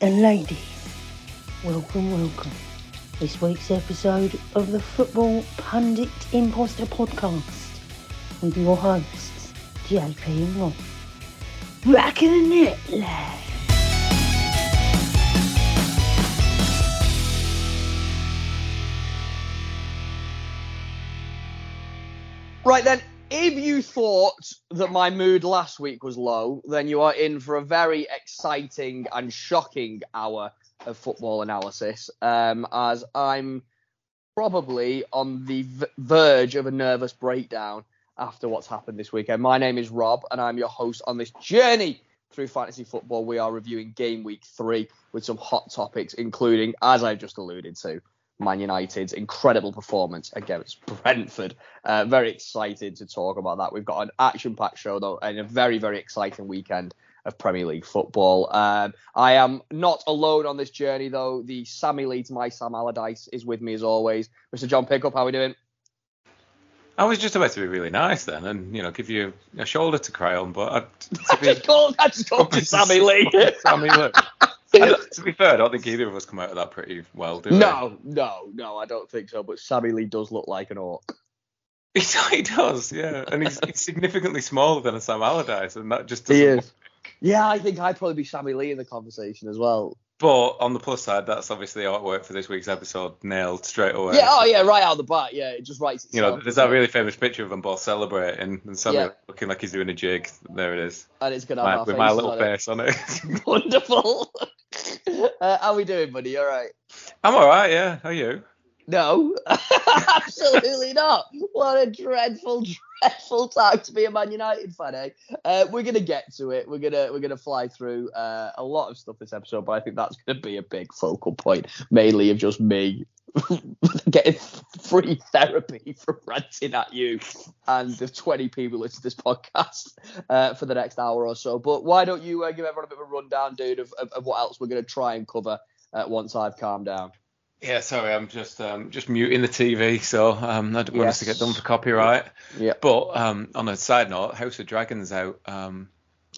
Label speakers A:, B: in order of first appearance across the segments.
A: And ladies. Welcome, welcome. This week's episode of the Football Pundit Imposter Podcast with your hosts, JP and Rob. Back in the net, lad.
B: Right then, if you thought that my mood last week was low, then you are in for a very exciting and shocking hour of football analysis. Um, as I'm probably on the v- verge of a nervous breakdown after what's happened this weekend. My name is Rob, and I'm your host on this journey through fantasy football. We are reviewing game week three with some hot topics, including, as I just alluded to, Man United's incredible performance against Brentford. Uh, very excited to talk about that. We've got an action-packed show though, and a very, very exciting weekend of Premier League football. Um, I am not alone on this journey though. The Sammy Leeds, my Sam Allardyce is with me as always. Mr. John Pickup, how are we doing?
C: I was just about to be really nice then, and you know, give you a shoulder to cry on, but I,
B: I
C: to be,
B: just called, I just called you Sammy Lee.
C: Sammy Lee. I- to be fair, I don't think either of us come out of that pretty well, do we?
B: no, no, no, I don't think so. But Sammy Lee does look like an orc.
C: he, he does, yeah, and he's, he's significantly smaller than a Sam Allardyce, and that just doesn't.
B: He is. Yeah, I think I'd probably be Sammy Lee in the conversation as well.
C: But on the plus side, that's obviously artwork for this week's episode nailed straight away.
B: Yeah, oh yeah, right out the bat. Yeah, it just writes Itself.
C: You know, there's that really famous picture of them both celebrating, and Sammy
B: Yeah.
C: looking like he's doing a jig. There it is,
B: and it's gonna
C: my,
B: have
C: with my little
B: on it.
C: face on it.
B: Wonderful. uh, how are we doing, buddy? All right.
C: I'm all right, yeah. How are you?
B: No, absolutely not. What a dreadful, dreadful time to be a Man United fan, eh? Uh, we're gonna get to it. We're gonna we're gonna fly through uh, a lot of stuff this episode, but I think that's gonna be a big focal point, mainly of just me getting free therapy from ranting at you and the 20 people listening to this podcast uh, for the next hour or so. But why don't you uh, give everyone a bit of a rundown, dude, of, of, of what else we're gonna try and cover uh, once I've calmed down.
C: Yeah, sorry, I'm just um, just muting the TV, so um, I don't want us to get done for copyright.
B: Yeah.
C: But um, on a side note, House of Dragons out. Um,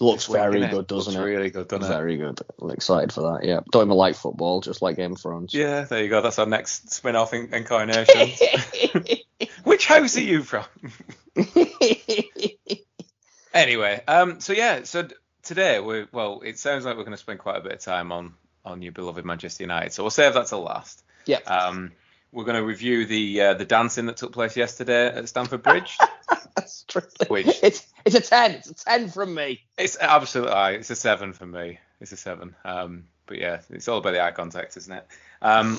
B: Looks very good, doesn't
C: Looks
B: it?
C: Really good, doesn't it?
B: Very good. I'm excited for that. Yeah. Don't even like football, just like Game of Thrones.
C: Yeah, there you go. That's our next spin-off in- incarnation. Which house are you from? anyway, um, so yeah, so today we well, it sounds like we're going to spend quite a bit of time on on your beloved Manchester United, so we'll save that till last.
B: Yeah.
C: Um, we're going to review the uh, the dancing that took place yesterday at Stamford Bridge.
B: That's strictly.
C: Which-
B: It's it's a ten. It's a ten from me.
C: It's absolutely it's a seven for me. It's a seven. Um, but yeah, it's all about the eye contact, isn't it? Um,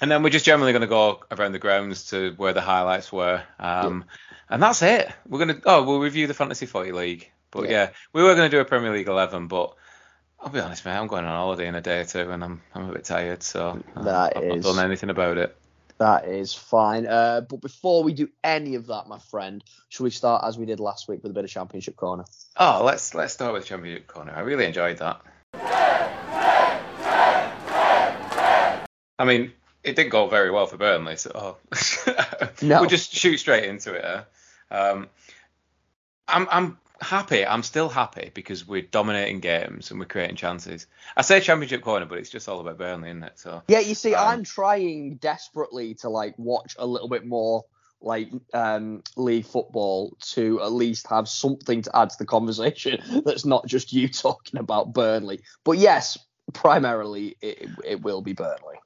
C: and then we're just generally going to go around the grounds to where the highlights were. Um, and that's it. We're going to oh we'll review the fantasy footy league. But
B: Yeah.
C: yeah, we were going to do a Premier League eleven, but I'll be honest, man, I'm going on holiday in a day or two, and I'm I'm a bit tired, so uh,
B: That
C: I've
B: is-
C: not done anything about it.
B: That is fine. Uh, but before we do any of that, my friend, should we start as we did last week with a bit of Championship Corner?
C: Oh, let's let's start with Championship corner. I really enjoyed that. I mean, it didn't go very well for Burnley, so oh.
B: No.
C: we'll just shoot straight into it. eh? Um, I'm I'm happy. I'm still happy because we're dominating games and we're creating chances. I say Championship corner, but it's just all about Burnley, isn't it? So
B: Yeah, you see,
C: Um,
B: I'm trying desperately to like watch a little bit more like um league football to at least have something to add to the conversation that's not just you talking about Burnley. But yes, primarily it, it will be Burnley.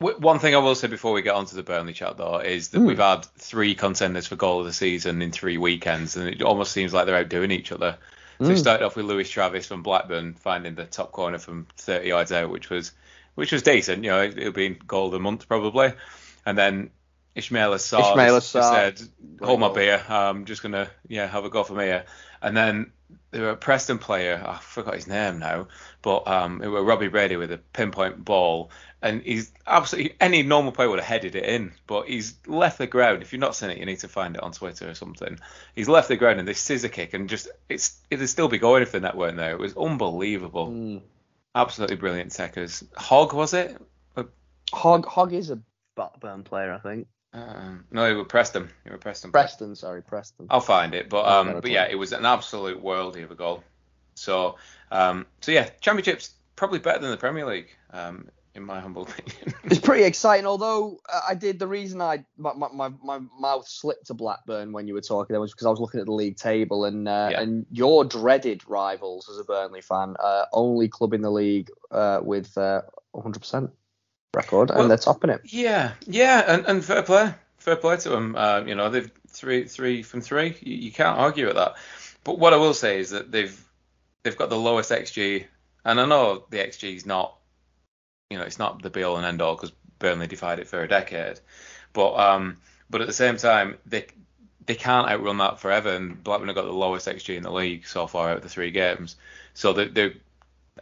C: One thing I will say before we get onto the Burnley chat though is that
B: Hmm.
C: we've had three contenders for goal of the season in three weekends, and it almost seems like they're outdoing each other. So we
B: Hmm.
C: started off with Lewis Travis from Blackburn finding the top corner from 30 yards out, which was which was decent. You know, it, it'll be goal of the month probably, and then Ishmael just said, "Hold my beer. I'm just gonna yeah have a go from here." And then there were a Preston player, I forgot his name now, but um, it was Robbie Brady with a pinpoint ball, and he's absolutely any normal player would have headed it in, but he's left the ground. If you've not seen it, you need to find it on Twitter or something. He's left the ground and this scissor kick, and just it's it'd still be going if the net weren't there. It was unbelievable,
B: Mm.
C: absolutely brilliant techers. Hog was it?
B: Hog Hog is a Blackburn player, I think.
C: Um, no, it was Preston. It was Preston.
B: Preston, sorry, Preston.
C: I'll find it, but um, but yeah, it was an absolute worldie of a goal. So um, so yeah, championships probably better than the Premier League, um, in my humble opinion.
B: It's pretty exciting. Although uh, I did the reason I my, my, my mouth slipped to Blackburn when you were talking there was because I was looking at the league table and uh,
C: Yeah.
B: and your dreaded rivals as a Burnley fan, uh, only club in the league uh, with uh, 100% record
C: Well-
B: and they're topping it.
C: Yeah, yeah, and, and fair play, fair play to them. Uh, you know, they've three three from three. You, you can't argue with that. But what I will say is that they've they've got the lowest xG, and I know the xG is not, you know, it's not the be all and end all because Burnley defied it for a decade. But um, but at the same time, they they can't outrun that forever. And Blackburn have got the lowest xG in the league so far out of the three games. So they they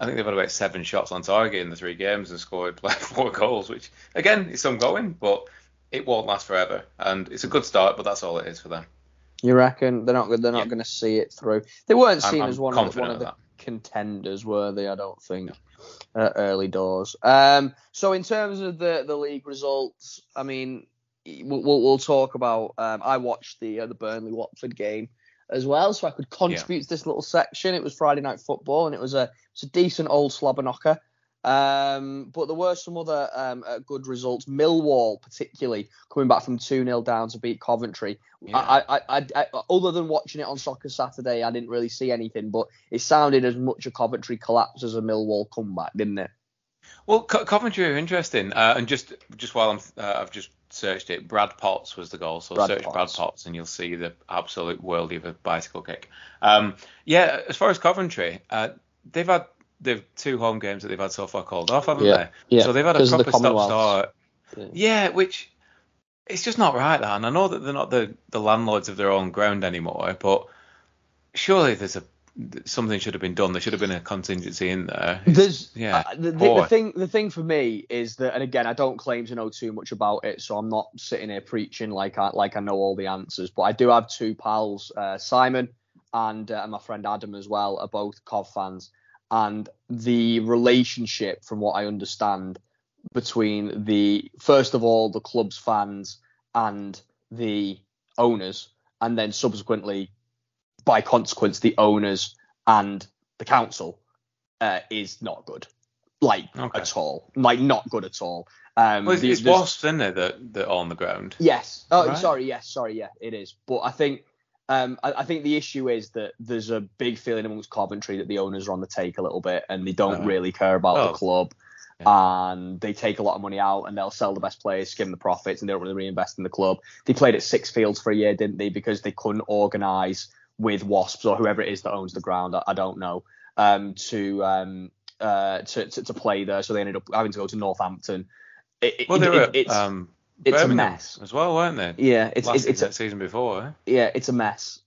C: I think they've had about seven shots on target in the three games and scored like four goals, which again is some going, but it won't last forever. And it's a good start, but that's all it is for them.
B: You reckon they're not they're not
C: Yeah.
B: going to see it through? They weren't seen
C: I'm
B: as one of, the, one of the contenders, were they? I don't think. Uh, early doors. Um, so in terms of the the league results, I mean, we'll, we'll, we'll talk about. Um, I watched the uh, the Burnley Watford game as well, so I could contribute to this little section. It was Friday night football, and it was a it's a decent old slobber knocker. Um, but there were some other um, uh, good results. Millwall, particularly coming back from two 0 down to beat Coventry.
C: Yeah.
B: I, I, I, I, other than watching it on Soccer Saturday, I didn't really see anything. But it sounded as much a Coventry collapse as a Millwall comeback, didn't it?
C: Well, Co- Coventry are interesting, uh, and just just while I'm, uh, I've just searched it. Brad Potts was the goal, so
B: Brad
C: search
B: Potts.
C: Brad Potts, and you'll see the absolute worldie of a bicycle kick. Um, yeah, as far as Coventry, uh, they've had the two home games that they've had so far called off, haven't
B: Yeah,
C: they?
B: yeah,
C: So they've had a proper stop start.
B: Yeah.
C: Yeah, which it's just not right, that. And I know that they're not the, the landlords of their own ground anymore, but surely there's a something should have been done. There should have been a contingency in there. It's-
B: There's
C: yeah,
B: uh, the, the, the thing. The thing for me is that, and again, I don't claim to know too much about it, so I'm not sitting here preaching like I like I know all the answers. But I do have two pals, uh, Simon and uh, my friend Adam as well, are both Cov fans, and the relationship, from what I understand, between the first of all the club's fans and the owners, and then subsequently, by consequence, the owners and the council uh, is not good. Like
C: Okay.
B: at all. Like not good at all. Um,
C: Well, it's,
B: the-
C: it's wasps, isn't it, that, that are on the ground?
B: Yes. Oh,
C: Right.
B: sorry. Yes. Sorry. Yeah, it is. But I think, um, I, I think the issue is that there's a big feeling amongst Coventry that the owners are on the take a little bit and they don't
C: Right.
B: really care about
C: Well,
B: the club. And they take a lot of money out and they'll sell the best players, skim the profits, and they don't really reinvest in the club. They played at Sixfields for a year, didn't they? Because they couldn't organise with Wasps or whoever it is that owns the ground. I, I don't know. Um, to um, uh, to, to to play there, so they ended up having to go to Northampton. It, it-
C: Well, they were
B: it's
C: um,
B: it's a
C: Birmingham
B: mess.
C: as well, weren't they?
B: yeah, it's
C: Last
B: it's, it's a,
C: season before. Eh?
B: yeah, it's a mess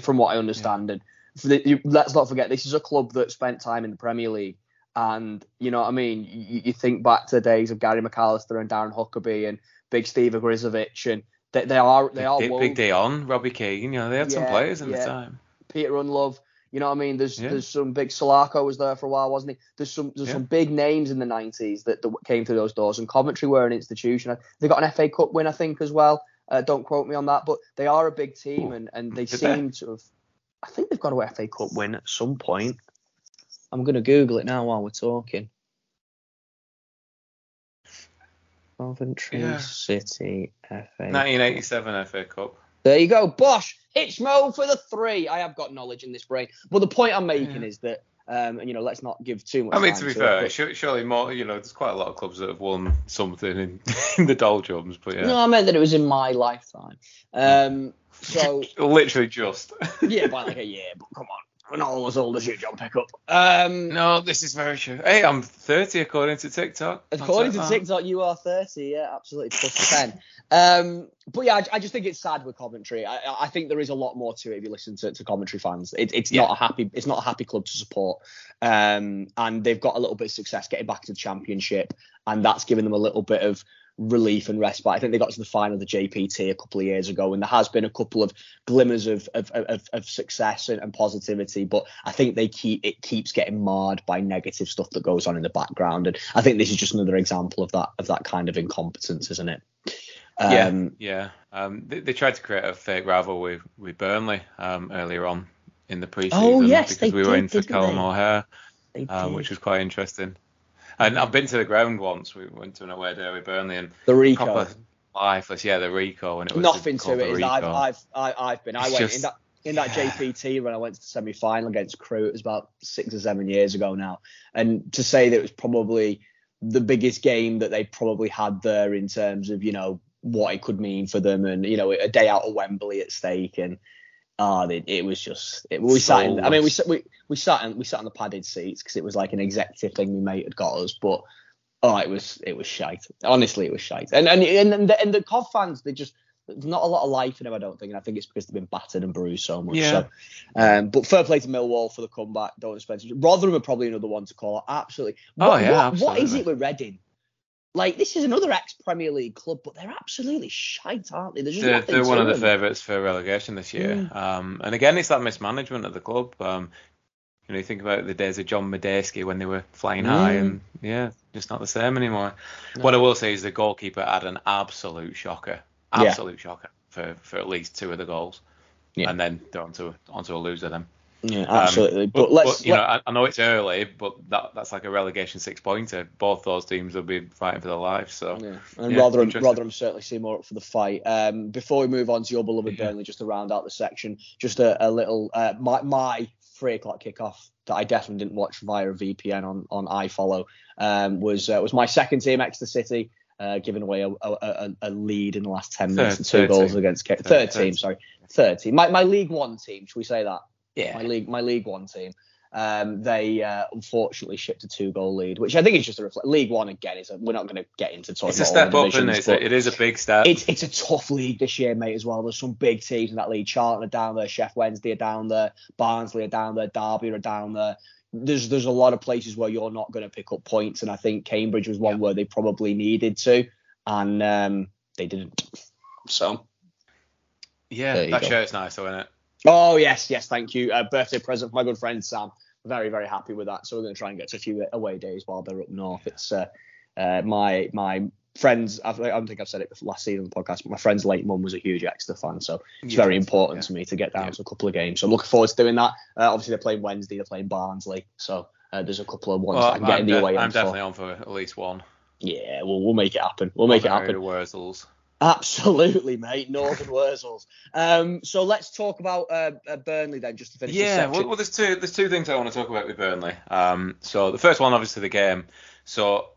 B: from what I understand. And for the, you, let's not forget, this is a club that spent time in the Premier League. And you know what I mean? You, you think back to the days of Gary McAllister and Darren Huckerby and Big Steve Ogrizovic, and they, they are they are
C: Big, Big Dion, Robbie Keane, you know, they had some players in
B: yeah.
C: the time.
B: Peter Ndlovu. You know what I mean? There's
C: Yeah.
B: there's some big Solako was there for a while, wasn't he? There's some there's
C: Yeah.
B: some big names in the 90s that, that came through those doors, and Coventry were an institution. They got an FA Cup win, I think, as well. Uh, don't quote me on that, but they are a big team,
C: Ooh,
B: and, and they
C: did they?
B: seem to have. I think they've got a FA Cup win at some point. I'm gonna Google it now while we're talking. Coventry
C: Yeah.
B: City FA.
C: 1987 FA Cup.
B: There you go, Bosh. Hitchmo for the three. I have got knowledge in this brain, but the point I'm making
C: Yeah.
B: is that, um, and you know, let's not give too much.
C: I mean, to be
B: it,
C: fair,
B: but-
C: surely more, you know, there's quite a lot of clubs that have won something in, in the doldrums, but yeah.
B: no, I meant that it was in my lifetime. Um, so
C: Literally just.
B: yeah, by like a year, but come on, we're not all as old as you, John Pickup. Um,
C: no, this is very true. Hey, I'm 30 according to TikTok.
B: According to. TikTok, you are 30. Yeah, absolutely. Plus 10. Um, but yeah, I, I just think it's sad with Coventry. I, I think there is a lot more to it if you listen to, to Coventry fans. It, it's
C: Yeah.
B: not a happy. It's not a happy club to support. Um, and they've got a little bit of success getting back to the championship, and that's given them a little bit of relief and respite. I think they got to the final of the JPT a couple of years ago, and there has been a couple of glimmers of of, of, of success and, and positivity. But I think they keep it keeps getting marred by negative stuff that goes on in the background, and I think this is just another example of that of that kind of incompetence, isn't it?
C: Yeah,
B: Um,
C: yeah. Um, they, they tried to create a fake rivalry with with Burnley um, earlier on in the pre-season
B: Oh, yes,
C: because we were
B: did,
C: in for Callum? O'Hare. um, which was quite interesting. And I've been to the ground once. We went to an away day with Burnley and
B: the Ricoh.
C: proper lifeless. Yeah, the Ricoh. And it was
B: Nothing to it.
C: the
B: Is I've, I've, I've been. I
C: It's
B: went
C: just-
B: in that in that
C: yeah.
B: JPT when I went to the semi final against Crewe. It was about six or seven years ago now. And to say that it was probably the biggest game that they probably had there in terms of you know what it could mean for them, and you know a day out of Wembley at stake, and ah, it, it was just it, we sat. In, I mean, we we we sat in, we sat on the padded seats because it was like an executive thing my mate had got us, but. Oh, it was it was shite. Honestly, it was shite. And and and, and the, and the Cov fans, they just there's not a lot of life in them, I don't think. And I think it's because they've been battered and bruised so much.
C: Yeah.
B: So, um, but fair play to Millwall for the comeback. Don't expect Rotherham are probably another one to call. Absolutely.
C: Oh, yeah,
B: what- What is it with Reading? Like this is another ex Premier League club, but they're absolutely shite, aren't they?
C: They're, they're one of the favourites for relegation this year.
B: Mm.
C: Um, and again, it's that mismanagement of the club. Um, you know, you think about the days of John Madejski when they were flying high,
B: Mm.
C: and yeah, just not the same anymore.
B: No.
C: What I will say is the goalkeeper had an absolute shocker,
B: Yeah.
C: absolute shocker for, for at least two of the goals,
B: Yeah.
C: and then they're onto onto a loser then.
B: Yeah,
C: Um,
B: absolutely. but, let's
C: you
B: let-
C: know, I, I know it's early, but that that's like a relegation six pointer. Both those teams will be fighting for their lives. So
B: Yeah, and
C: Yeah,
B: Rotherham. Rotherham certainly seem more up for the fight. Um, before we move on to your beloved
C: Yeah.
B: Burnley, just to round out the section, just a, a little uh, my my three o'clock kickoff that I definitely didn't watch via a VPN on on iFollow um, was uh, was my second team, Exeter City. Uh, giving away a, a, a, lead in the last 10 minutes
C: Third-
B: and two goals
C: team.
B: against
C: Third-
B: third,
C: third
B: team, sorry. Third team. My, my League One team, should we say that?
C: Yeah,
B: my league my league one team um they uh, unfortunately shipped a two goal lead which i think is just a reflect league one again is a, we're not going to get into talking
C: it's a
B: about
C: step up,
B: the
C: and
B: divisions,
C: it's a,
B: but
C: it is a big step.
B: it's it's a tough league this year mate as well there's some big teams in that league charlton are down there sheff wednesday are down there barnsley are down there derby are down there there's there's a lot of places where you're not going to pick up points and i think cambridge was one
C: Yeah.
B: where they probably needed to and um they didn't so
C: yeah,
B: there
C: that
B: go.
C: shirt's nice, though, isn't it?
B: Oh yes, yes, thank you. Uh, birthday present for my good friend Sam. Very, very happy with that. So we're going to try and get to a few away days while they're up north. It's uh, uh, my my friends. I've, I don't think I've said it before last season on the podcast, but my friend's late mum was a huge Exeter fan, so it's
C: Yeah,
B: very important
C: yeah.
B: to me to get down
C: Yeah.
B: to a couple of games. So I'm looking forward to doing that. Uh, obviously they're playing Wednesday, they're playing Barnsley, so uh, there's a couple of ones
C: Well,
B: that I can get
C: I'm,
B: in the
C: de-
B: away
C: I'm
B: end for.
C: definitely on for at least one.
B: Yeah, we'll we'll make it happen. We'll make it happen.
C: Wurzels.
B: Absolutely, mate. Northern Wurzels. Um, so let's talk about uh, uh, Burnley then, just to finish.
C: Yeah, well, well, there's two there's two things I want to talk about with Burnley. Um, so the first one, obviously, the game. So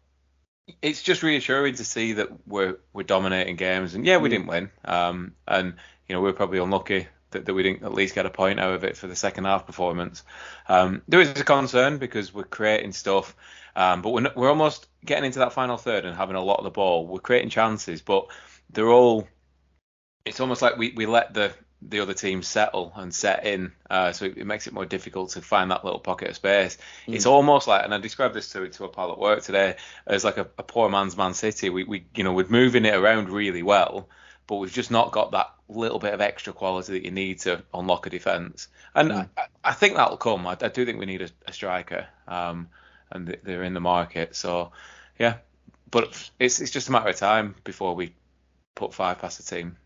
C: it's just reassuring to see that we're we're dominating games, and yeah, we
B: Mm.
C: didn't win. Um, and you know we're probably unlucky that, that we didn't at least get a point out of it for the second half performance. Um, there is a concern because we're creating stuff, um, but we're we're almost getting into that final third and having a lot of the ball. We're creating chances, but they're all. It's almost like we, we let the the other team settle and set in, uh, so it, it makes it more difficult to find that little pocket of space. It's almost like, and I described this to to a pal at work today as like a, a poor man's Man City. We we you know we're moving it around really well, but we've just not got that little bit of extra quality that you need to unlock a defence. And
B: Mm.
C: I, I think that'll come. I, I do think we need a, a striker, um, and they're in the market. So yeah, but it's it's just a matter of time before we put five past the team.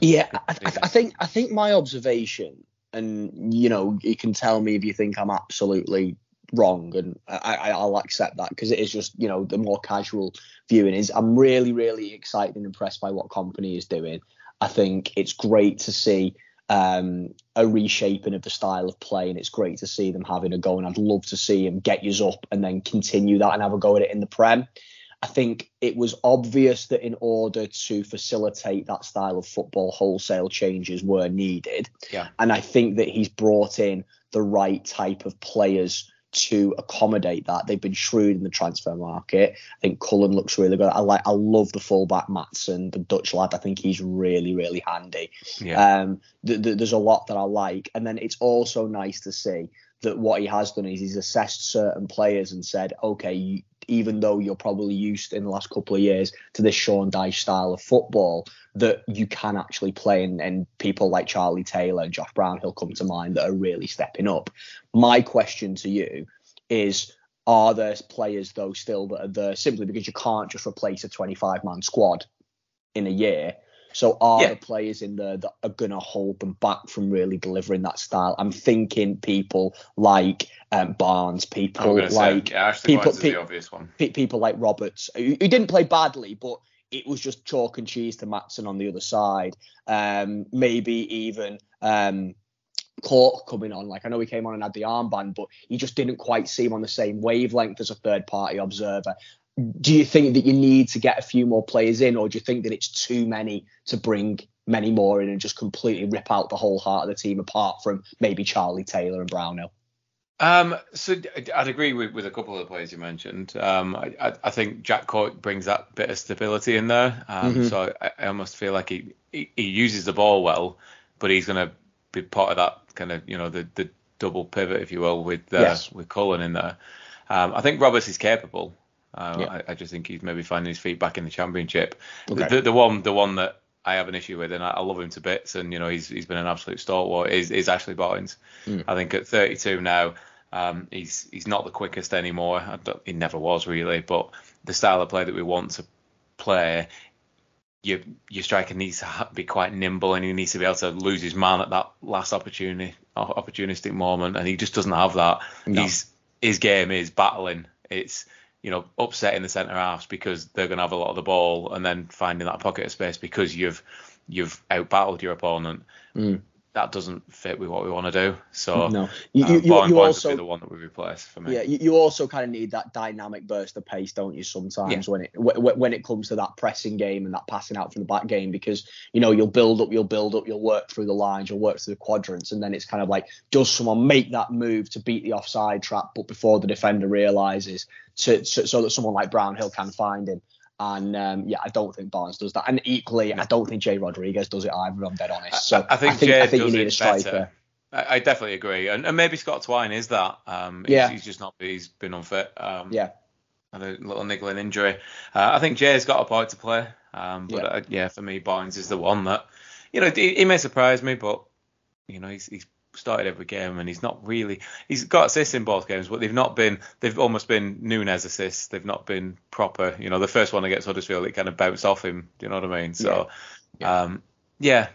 B: Yeah, I, I. I think I think my observation, and you know, you can tell me if you think I'm absolutely wrong, and I, I, I'll accept that because it is just you know the more casual viewing is. I'm really really excited and impressed by what Kompany is doing. I think it's great to see um, a reshaping of the style of play, and it's great to see them having a go. And I'd love to see them get yous up and then continue that and have a go at it in the Prem. I think it was obvious that in order to facilitate that style of football, wholesale changes were needed.
C: Yeah.
B: And I think that he's brought in the right type of players to accommodate that. They've been shrewd in the transfer market. I think Cullen looks really good. I like I love the fullback Maatsen, the Dutch lad. I think he's really, really handy.
C: yeah.
B: Um, th- th- there's a lot that I like, and then it's also nice to see that what he has done is he's assessed certain players and said, okay, you, even though you're probably used in the last couple of years to this Sean Dyche style of football, that you can actually play, and, and people like Charlie Taylor and Josh Brownhill come to mind that are really stepping up. My question to you is. Are there players though still that are there simply because you can't just replace a 25 man squad in a year? So are
C: Yeah.
B: the players in there that are going to hold them back from really delivering that style? I'm thinking people like um, Barnes, people like
C: say, yeah,
B: people- pe-
C: the obvious one.
B: pe- people like Roberts, who, who didn't play badly, but it was just chalk and cheese to Maatsen on the other side. Um, maybe even um, Cork coming on. Like I know he came on and had the armband, but he just didn't quite seem on the same wavelength as a third party observer. Do you think that you need to get a few more players in, or do you think that it's too many to bring many more in and just completely rip out the whole heart of the team apart from maybe Charlie Taylor and Brownhill?
C: Um, so I'd- agree with, with a couple of the players you mentioned. Um, I, I, think Jack Cork brings that bit of stability in there. Um,
B: Mhm.
C: So I, I almost feel like he, he he uses the ball well, but he's going to be part of that kind of you know the the double pivot, if you will, with uh,
B: Yes.
C: with Cullen in there. Um, I think Roberts is capable. Uh,
B: Yeah.
C: I, I just think he's maybe finding his feet back in the championship.
B: Okay.
C: The, the one the one that I have an issue with, and I, I love him to bits, and you know he's he's been an absolute stalwart. Is is Ashley Barnes?
B: Mm.
C: I think at 32 now, um, he's he's not the quickest anymore. He never was really, but the style of play that we want to play, your your striker needs to be quite nimble, and he needs to be able to lose his man at that last opportunity opportunistic moment, and he just doesn't have that.
B: No.
C: He's his game is battling. It's you know upsetting the centre halves because they're going to have a lot of the ball, and then finding that pocket of space because you've you've outbattled your opponent.
B: Mm.
C: That doesn't fit with what we want to do. So
B: no, you,
C: uh,
B: you, you, also
C: the one that we replace for me.
B: Yeah, you, you also kind of need that dynamic burst of pace, don't you? Sometimes
C: Yeah.
B: when it wh- when it comes to that pressing game and that passing out from the back game, because you know you'll build up, you'll build up, you'll work through the lines, you'll work through the quadrants, and then it's kind of like, does someone make that move to beat the offside trap, but before the defender realizes, to, so, so that someone like Brownhill can find him. And um, yeah, I don't think Barnes does that. And equally, I don't think Jay Rodriguez does it either. I'm dead honest. So
C: I, I think
B: I think,
C: Jay
B: I think you
C: does
B: need a
C: it
B: striker.
C: better. I, I definitely agree, and, and maybe Scott Twine is that. Um, he's,
B: Yeah.
C: he's just not. He's been unfit. Um,
B: Yeah.
C: had a little niggling injury. Uh, I think Jay's got a part to play. Um, but
B: Yeah.
C: uh, yeah, for me, Barnes is the one that, you know, he, he may surprise me, but you know, he's he's started every game and he's not really. He's got assists in both games, but they've not been. They've almost been Nunes assists. They've not been proper. You know, the first one against Huddersfield, it kind of bounced off him. Do you know what I mean? So,
B: Yeah.
C: um, yeah,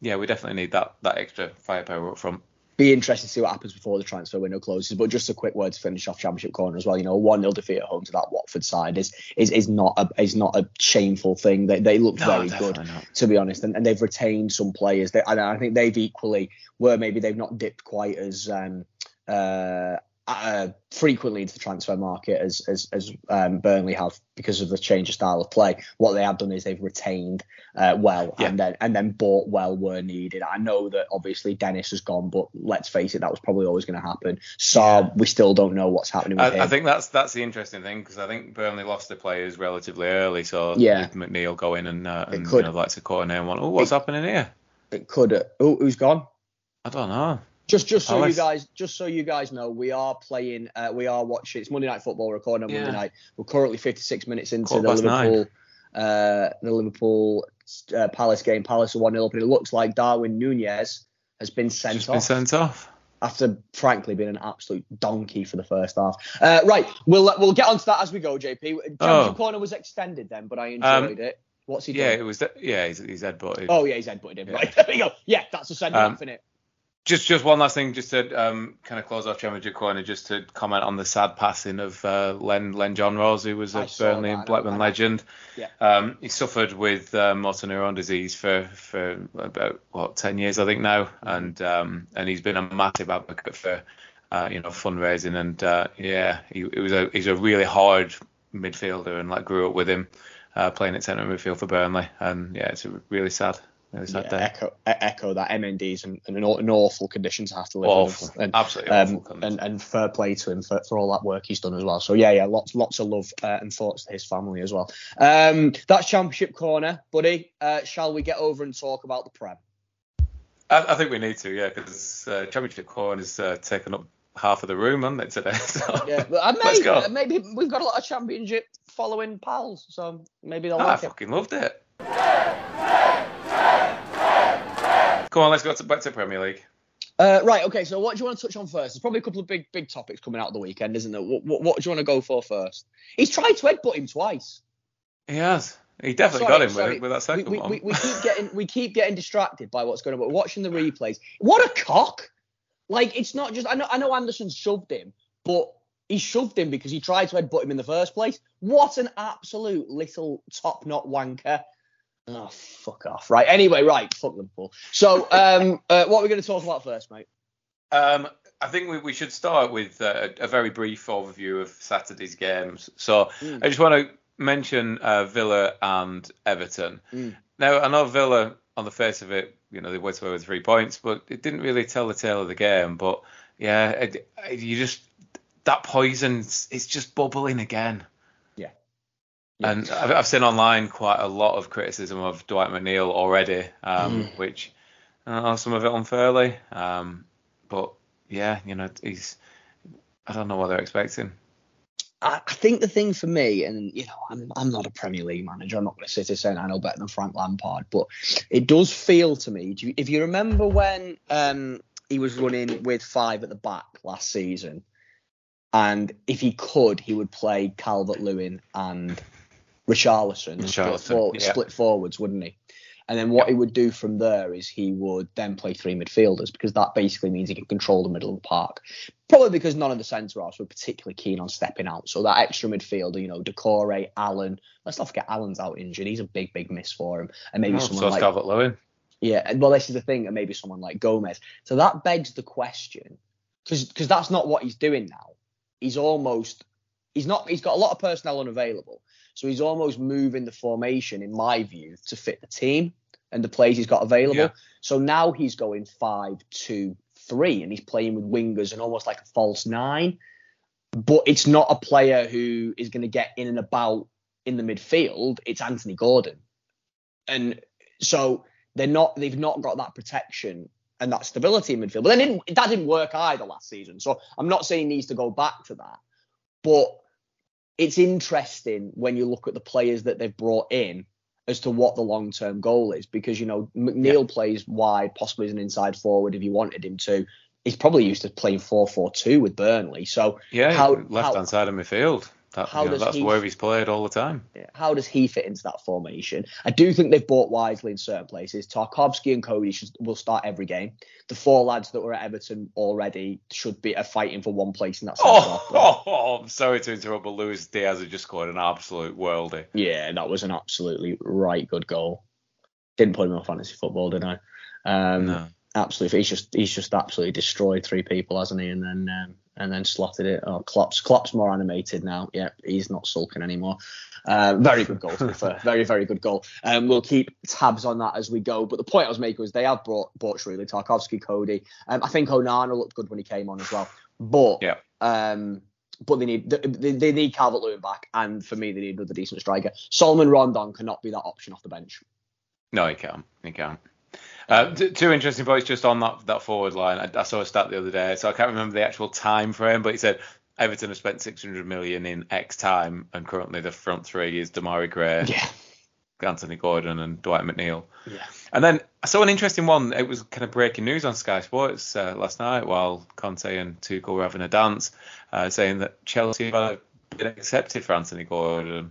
C: yeah, we definitely need that that extra firepower up front.
B: Be interested to see what happens before the transfer window closes. But just a quick word to finish off Championship corner as well. You know, a one 0 defeat at home to that Watford side is is, is not a is not a shameful thing. They they look
C: No,
B: very good
C: not.
B: to be honest, and, and they've retained some players. They, and I think they've equally were maybe they've not dipped quite as um, uh, uh, frequently into the transfer market as as, as um, Burnley have because of the change of style of play. What they have done is they've retained uh, well
C: Yeah.
B: and then and then bought well where needed. I know that obviously Dennis has gone, but let's face it, that was probably always going to happen. So
C: Yeah.
B: we still don't know what's happening with him.
C: I, I think that's that's the interesting thing because I think Burnley lost their players relatively early, so
B: Yeah.
C: McNeil go in and, uh, and you know, like to corner and went, oh, what's
B: It-
C: happening here?
B: it could. Uh, oh, who's gone?
C: I don't know.
B: Just, just so
C: Alex.
B: you guys, just so you guys know, we are playing. Uh, we are watching. It's Monday Night Football. Recording on
C: Yeah.
B: Monday night. We're currently 56 minutes into
C: Quarter
B: the. Liverpool, uh, the Liverpool uh, Palace game. Palace are one 0 up, and it looks like Darwin Nunez has been sent off
C: been sent off.
B: after, frankly, being an absolute donkey for the first half. Uh, right, we'll we'll get onto that as we go. JP. Championship
C: Oh.
B: corner was extended then, but I
C: Um,
B: enjoyed it. What's he
C: doing?
B: Yeah,
C: it was. The, yeah, he's, he's headbutted.
B: Oh yeah, he's headbutted him.
C: Yeah.
B: Right, there we go. Yeah, that's a send
C: Um,
B: off, in it.
C: Just just one last thing, just to um, kind of close off Championship corner, just to comment on the sad passing of uh, Len Len Johnrose, who was
B: I
C: a Burnley and Blackburn legend.
B: Yeah.
C: Um, he suffered with uh, motor neuron disease for for about what ten years, I think now,
B: Mm-hmm.
C: and um, and he's been a massive advocate for uh, you know fundraising, and uh, yeah, he, he was a he's a really hard midfielder, and like grew up with him uh, playing at centre midfield for Burnley, and yeah, it's a really sad, sad
B: Yeah,
C: day.
B: echo, echo that MND's in an, an awful condition to have to live
C: Awful,
B: with. And,
C: absolutely awful.
B: um,
C: condition.
B: and and fair play to him for, for all that work he's done as well. So yeah, yeah, lots lots of love uh, and thoughts to his family as well. Um, that's Championship corner, buddy. Uh, shall we get over and talk about the Prem?
C: I, I think we need to, yeah, because uh, Championship corner has uh, taken up half of the room, hasn't it, today? So,
B: Yeah, but I
C: Let's
B: may, uh, maybe we've got a lot of Championship following pals, so maybe they'll
C: I
B: like it.
C: fucking loved it. Come on, let's go to, back to Premier League.
B: Uh, right, okay. So what do you want to touch on first? There's probably a couple of big big topics coming out of the weekend, isn't there? What, what, what do you want to go for first? He's tried to headbutt him twice.
C: He has. He definitely
B: Sorry,
C: got him
B: sorry.
C: with, with that second
B: we, we,
C: one.
B: we, we keep getting we keep getting distracted by what's going on. But watching the replays, what a cock! Like it's not just I know I know Andersen shoved him, but he shoved him because he tried to headbutt him in the first place. What an absolute little top knot wanker. Oh fuck off! Right. Anyway, right. Fuck Liverpool. So, um, uh, what are we going to talk about first, mate?
C: Um, I think we, we should start with uh, a very brief overview of Saturday's games. So
B: Mm.
C: I just want to mention uh, Villa and Everton.
B: Mm.
C: Now I know Villa, on the face of it, you know they went away with three points, but it didn't really tell the tale of the game. But yeah, it, it- you just that poison, it's just bubbling again.
B: Yeah.
C: And I've, I've seen online quite a lot of criticism of Dwight McNeil already, um,
B: Mm.
C: which uh, some of it unfairly. Um, but yeah, you know, he's I don't know what they're expecting.
B: I, I think the thing for me, and you know, I'm I'm not a Premier League manager. I'm not going to sit here saying I know better than Frank Lampard, but it does feel to me. do you- If you remember when um, he was running with five at the back last season, and if he could, he would play Calvert Lewin and Richarlison, split,
C: Richarlison,
B: for,
C: yeah.
B: split forwards, wouldn't he? And then what he would do from there is he would then play three midfielders because that basically means he can control the middle of the park. Probably because none of the centre halves were particularly keen on stepping out. So that extra midfielder, you know, Doucouré, Allen. Let's not forget Allen's out injured. He's a big, big miss for him. And maybe
C: Oh,
B: someone
C: so
B: like
C: Calvert Lewin.
B: yeah, and well, this is the thing, and maybe someone like Gomez. So that begs the question, because because that's not what he's doing now. He's almost he's not he's got a lot of personnel unavailable, so he's almost moving the formation, in my view, to fit the team and the players he's got available.
C: Yeah.
B: So now he's going five two three, and he's playing with wingers and almost like a false nine. But it's not a player who is going to get in and about in the midfield. It's Anthony Gordon, and so they're not they've not got that protection and that stability in midfield. But then that didn't work either last season. So I'm not saying he needs to go back to that. But it's interesting when you look at the players that they've brought in as to what the long term goal is. Because, you know, McNeil plays wide, possibly as an inside forward if you wanted him to. He's probably used to playing 4 4 2 with Burnley. So
C: Yeah,
B: How-
C: left hand side of midfield. That,
B: how
C: you know,
B: does
C: that's
B: he-
C: where he's played all the time.
B: how does he fit into that formation? I do think they've bought wisely in certain places. Tarkowski and Coady should, will start every game. The four lads that were at Everton already should be are fighting for one place in that half.
C: Oh, oh, I'm sorry to interrupt, but Luis Diaz has just scored an absolute worldie.
B: Yeah, that was an absolutely right good goal. Didn't put him on fantasy football, did I? Um,
C: No.
B: Absolutely, he's just he's just absolutely destroyed three people, hasn't he? And then um, and then slotted it. Oh, Klopp's Klopp's more animated now. Yeah, he's not sulking anymore. Uh, very good goal, to. Very very good goal. Um, we'll keep tabs on that as we go. But the point I was making was they have brought bought really Tarkowski, Coady. Um, I think Onana looked good when he came on as well. But
C: Yeah.
B: um, but they need they, they need Calvert Lewin back, and for me they need another decent striker. Salomon Rondon cannot be that option off the bench.
C: No, he can't. He can't. Uh, t- two interesting points just on that that forward line. I, I saw a stat the other day, so I can't remember the actual time frame, but he said Everton have spent 600 million in X time, and currently the front three is Demarai Gray,
B: Yeah,
C: Anthony Gordon, and Dwight McNeil.
B: yeah.
C: And then I saw an interesting one. It was kind of breaking news on Sky Sports uh, last night while Conte and Tuchel were having a dance, uh, saying that Chelsea have been accepted for Anthony Gordon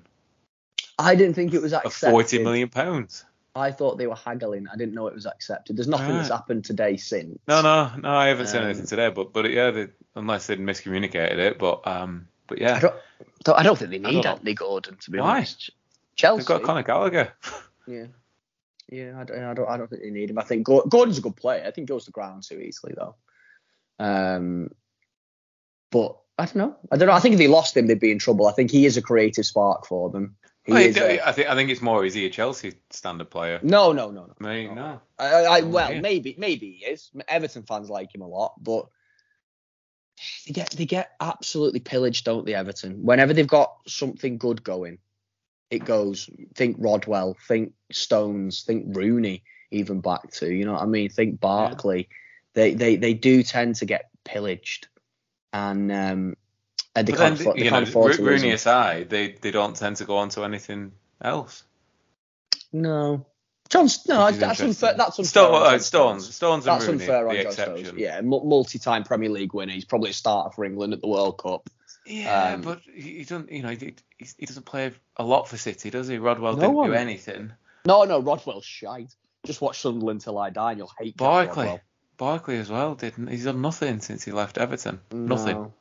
B: I didn't think it was accepted.
C: 40 million pounds.
B: I thought they were haggling. I didn't know it was accepted. There's nothing that's happened today since.
C: No, no, no. I haven't seen
B: Um,
C: anything today, but but yeah, they, unless they'd miscommunicated it, but um, but yeah,
B: I don't. I don't think they need. Anthony Gordon to be
C: Why?
B: honest. Chelsea.
C: they've got Conor Gallagher.
B: Yeah. Yeah, I don't, I don't, I don't think they need him. I think Gordon's a good player. I think he goes to ground too easily though. Um, but I don't know. I don't know. I think if they lost him, they'd be in trouble. I think he is a creative spark for them.
C: I,
B: is a-
C: I think I think it's more is he a Chelsea standard player?
B: no, no, no, no.
C: I mean, no.
B: I, I, well,
C: yeah.
B: maybe, maybe he is. Everton fans like him a lot, but they get they get absolutely pillaged, don't they? Everton. Whenever they've got something good going, it goes. Think Rodwell, think Stones, think Rooney, even back to you know what I mean. Think Barkley. They they they do tend to get pillaged, and um, and they
C: But
B: can't
C: then,
B: afford, they
C: you know,
B: can't afford to
C: Ro-
B: lose
C: Rooney aside, they they don't tend to go on to anything else.
B: No. John's no, that's unfair. That's unfair.
C: Sto-
B: on
C: uh,
B: John
C: Stones, Stones
B: That's
C: Rooney,
B: unfair on John
C: exception.
B: Stones. Yeah, mu- multi-time Premier League winner. He's probably a starter for England at the World Cup.
C: Yeah,
B: Um,
C: but he doesn't. You know, he, he doesn't play a lot for City, does he? Rodwell
B: No
C: didn't
B: one.
C: do anything.
B: No, no, Rodwell's shite. Just watch Sunderland till I die, and you'll hate
C: Barkley, Barkley as well didn't. He's done nothing since he left Everton. Nothing.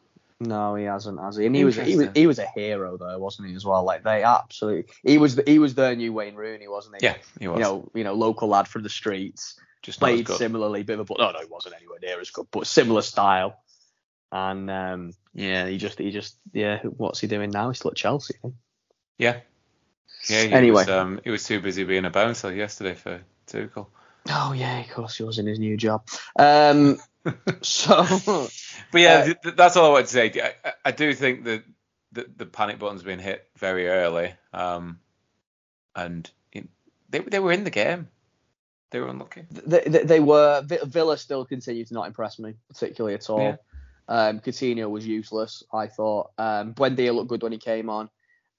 B: No. He hasn't, has he? And he was he was he was a hero though, wasn't he? As well, like they absolutely he was the, he was their new Wayne Rooney, wasn't he?
C: Yeah, he was.
B: You know, you know, local lad from the streets,
C: just
B: played similarly, bit of a no, no, he wasn't anywhere near as good, but similar style. And um, yeah, he just he just yeah, what's he doing now? He's still at Chelsea. I think.
C: Yeah. Yeah. He
B: Anyway.
C: was, um, he was too busy being a bouncer yesterday for Tuchel.
B: Oh yeah, of course he was in his new job. Um, so
C: But yeah,
B: Uh,
C: th- th- that's all I wanted to say. I, I- I do think that the, the panic button's been hit very early, um, and it, they they were in the game. They were unlucky.
B: they, they, they were Villa still continued to not impress me particularly at all.
C: Yeah.
B: Um, Coutinho was useless. I thought. Um, Buendia looked good when he came on.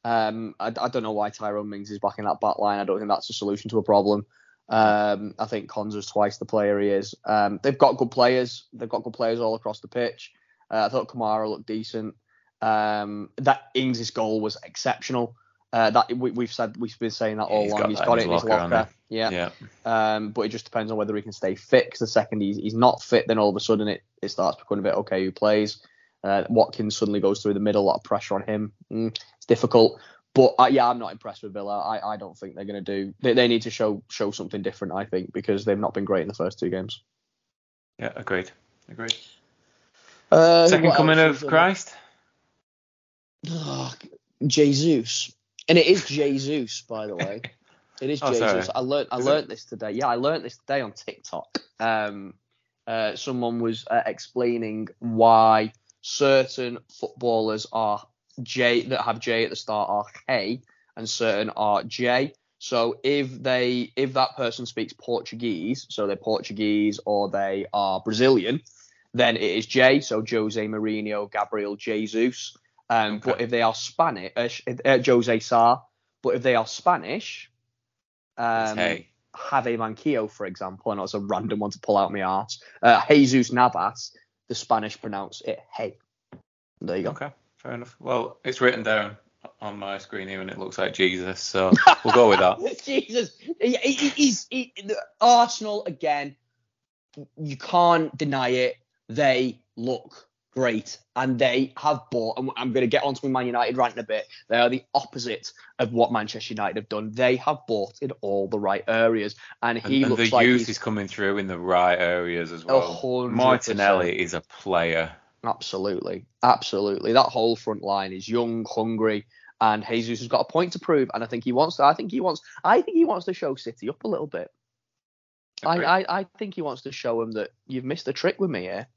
B: Um, I, I don't know why Tyrone Mings is back in that back line. I don't think that's a solution to a problem. Um, I think Konsa's twice the player he is. Um, they've got good players. They've got good players all across the pitch. Uh, I thought Kamara looked decent. Um, that Ings' goal was exceptional. Uh, that we, we've said we've been saying that all
C: He's
B: along.
C: got
B: He's got
C: in
B: it in
C: his locker,
B: locker. Yeah.
C: Yeah.
B: Um, but it just depends on whether he can stay fit. 'cause the second he's, he's not fit, then all of a sudden it, it starts becoming a bit okay who plays. Uh, Watkins suddenly goes through the middle, a lot of pressure on him. Mm, it's difficult. But uh, yeah, I'm not impressed with Villa. I, I don't think they're going to do. They, they need to show show something different. I think because they've not been great in the first two games.
C: Yeah, agreed. Agreed.
B: Uh,
C: Second coming of? Christ.
B: Jesus, and it is Jesus, by the way. It is
C: Oh,
B: Jesus.
C: sorry.
B: I learned. I
C: Is it?
B: learned this today. Yeah, I learned this today on TikTok. Um, uh, someone was uh, explaining why certain footballers are J that have J at the start are K, and certain are J. So if they if that person speaks Portuguese, so they're Portuguese or they are Brazilian, then it is J. So Jose Mourinho, Gabriel Jesus. Um,
C: Okay.
B: But if they are Spanish, uh, uh, Jose Sa. But if they are Spanish, um,
C: hey.
B: Javi Manquillo, for example, and it's a random one to pull out my arse. Uh, Jesus Navas, the Spanish pronounce it hey. There you go.
C: Okay. Fair enough. Well, it's written down on my screen here, and it looks like Jesus, so we'll go with that.
B: Jesus, he, he, he's he, Arsenal again. You can't deny it. They look great, and they have bought. And I'm going to get onto my Man United rant in a bit. They are the opposite of what Manchester United have done. They have bought in all the right areas, and
C: And,
B: he
C: and
B: looks
C: the
B: like
C: youth
B: he's
C: is coming through in the right areas as well.
B: hundred
C: Martinelli is a player.
B: Absolutely, absolutely. That whole front line is young, hungry, and Jesus has got a point to prove. And I think he wants to. I think he wants. I think he wants to show City up a little bit. I, I, I think he wants to show him that you've missed a trick with me here.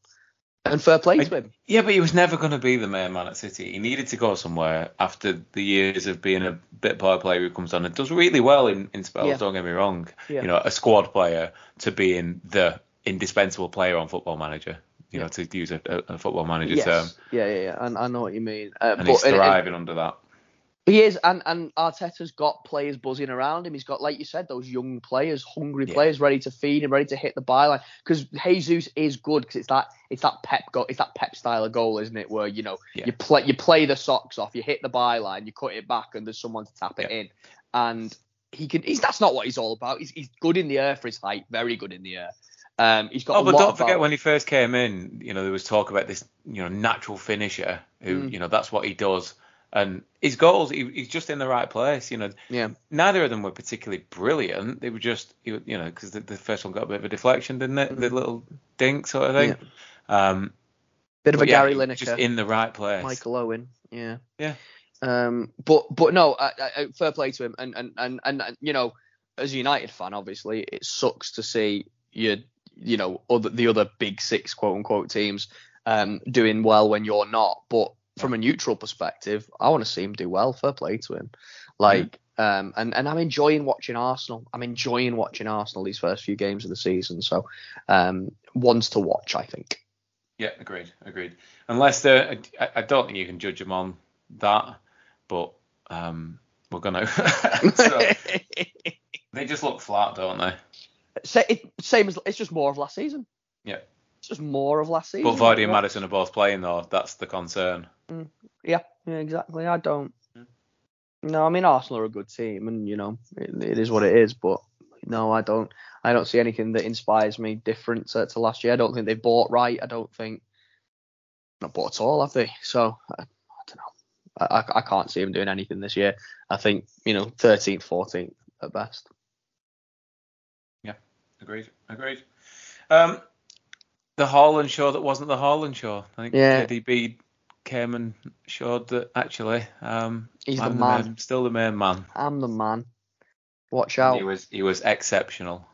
B: And fair play to him.
C: Yeah, but he was never going to be the main man at City. He needed to go somewhere after the years of being a bit part player who comes on and does really well in, in spells,
B: Yeah.
C: don't get me wrong.
B: Yeah.
C: You know, a squad player to being the indispensable player on Football Manager, you
B: Yeah.
C: know, to use a, a, Football Manager term.
B: Yeah, yeah, yeah. And I know what you mean. Uh,
C: And
B: but
C: he's
B: and- and-
C: thriving under that.
B: He is, and and Arteta's got players buzzing around him. He's got, like you said, those young players, hungry
C: Yeah.
B: players, ready to feed him, ready to hit the byline. Because Jesus is good because it's that it's that Pep goal, it's that Pep style of goal, isn't it? Where you know
C: Yeah.
B: you play you play the socks off, you hit the byline, you cut it back, and there's someone to tap it in. And he can. He's that's not what he's all about. He's he's good in the air for his height, very good in the air. Um, he's got.
C: Oh,
B: a
C: but don't forget
B: about-
C: when he first came in, you know, there was talk about this, you know, natural finisher who,
B: Mm.
C: you know, that's what he does. And his goals, he, he's just in the right place. You know,
B: Yeah.
C: neither of them were particularly brilliant. They were just, you know, because the, the first one got a bit of a deflection, didn't it? The little dink sort of thing. Um,
B: Bit of a
C: yeah,
B: Gary Lineker.
C: just in the right place.
B: Michael Owen. Yeah.
C: Yeah.
B: Um, but but no, uh, uh, fair play to him. And and, and and and you know, as a United fan, obviously, it sucks to see you you know other the other big six quote unquote teams um doing well when you're not. But from a neutral perspective, I want to see him do well. Fair play to him. Like. Um, and, and I'm enjoying watching Arsenal. I'm enjoying watching Arsenal these first few games of the season. So, um, ones to watch, I think.
C: Yeah, agreed, agreed. And Leicester, I, I don't think you can judge them on that, but um, we're gonna. so, they just look flat, don't they?
B: It, same as it's just more of last season.
C: Yeah.
B: It's just more of last season.
C: But Vardy and Maddison are both playing though. That's the concern.
B: Yeah, yeah, exactly. I don't.
C: Hmm.
B: No, I mean Arsenal are a good team, and you know it, it is what it is. But no, I don't. I don't see anything that inspires me different to, to last year. I don't think they bought right. I don't think not bought at all, have they? So I, I don't know. I, I, I can't see them doing anything this year. I think you know 13th, 14th at best.
C: Agreed. Agreed. Um, the Haaland show that wasn't the Haaland show. I think
B: Yeah.
C: KDB came and showed that actually um,
B: He's the
C: I'm
B: man.
C: main- still the main man.
B: I'm the man. Watch
C: And
B: out.
C: He was he was exceptional.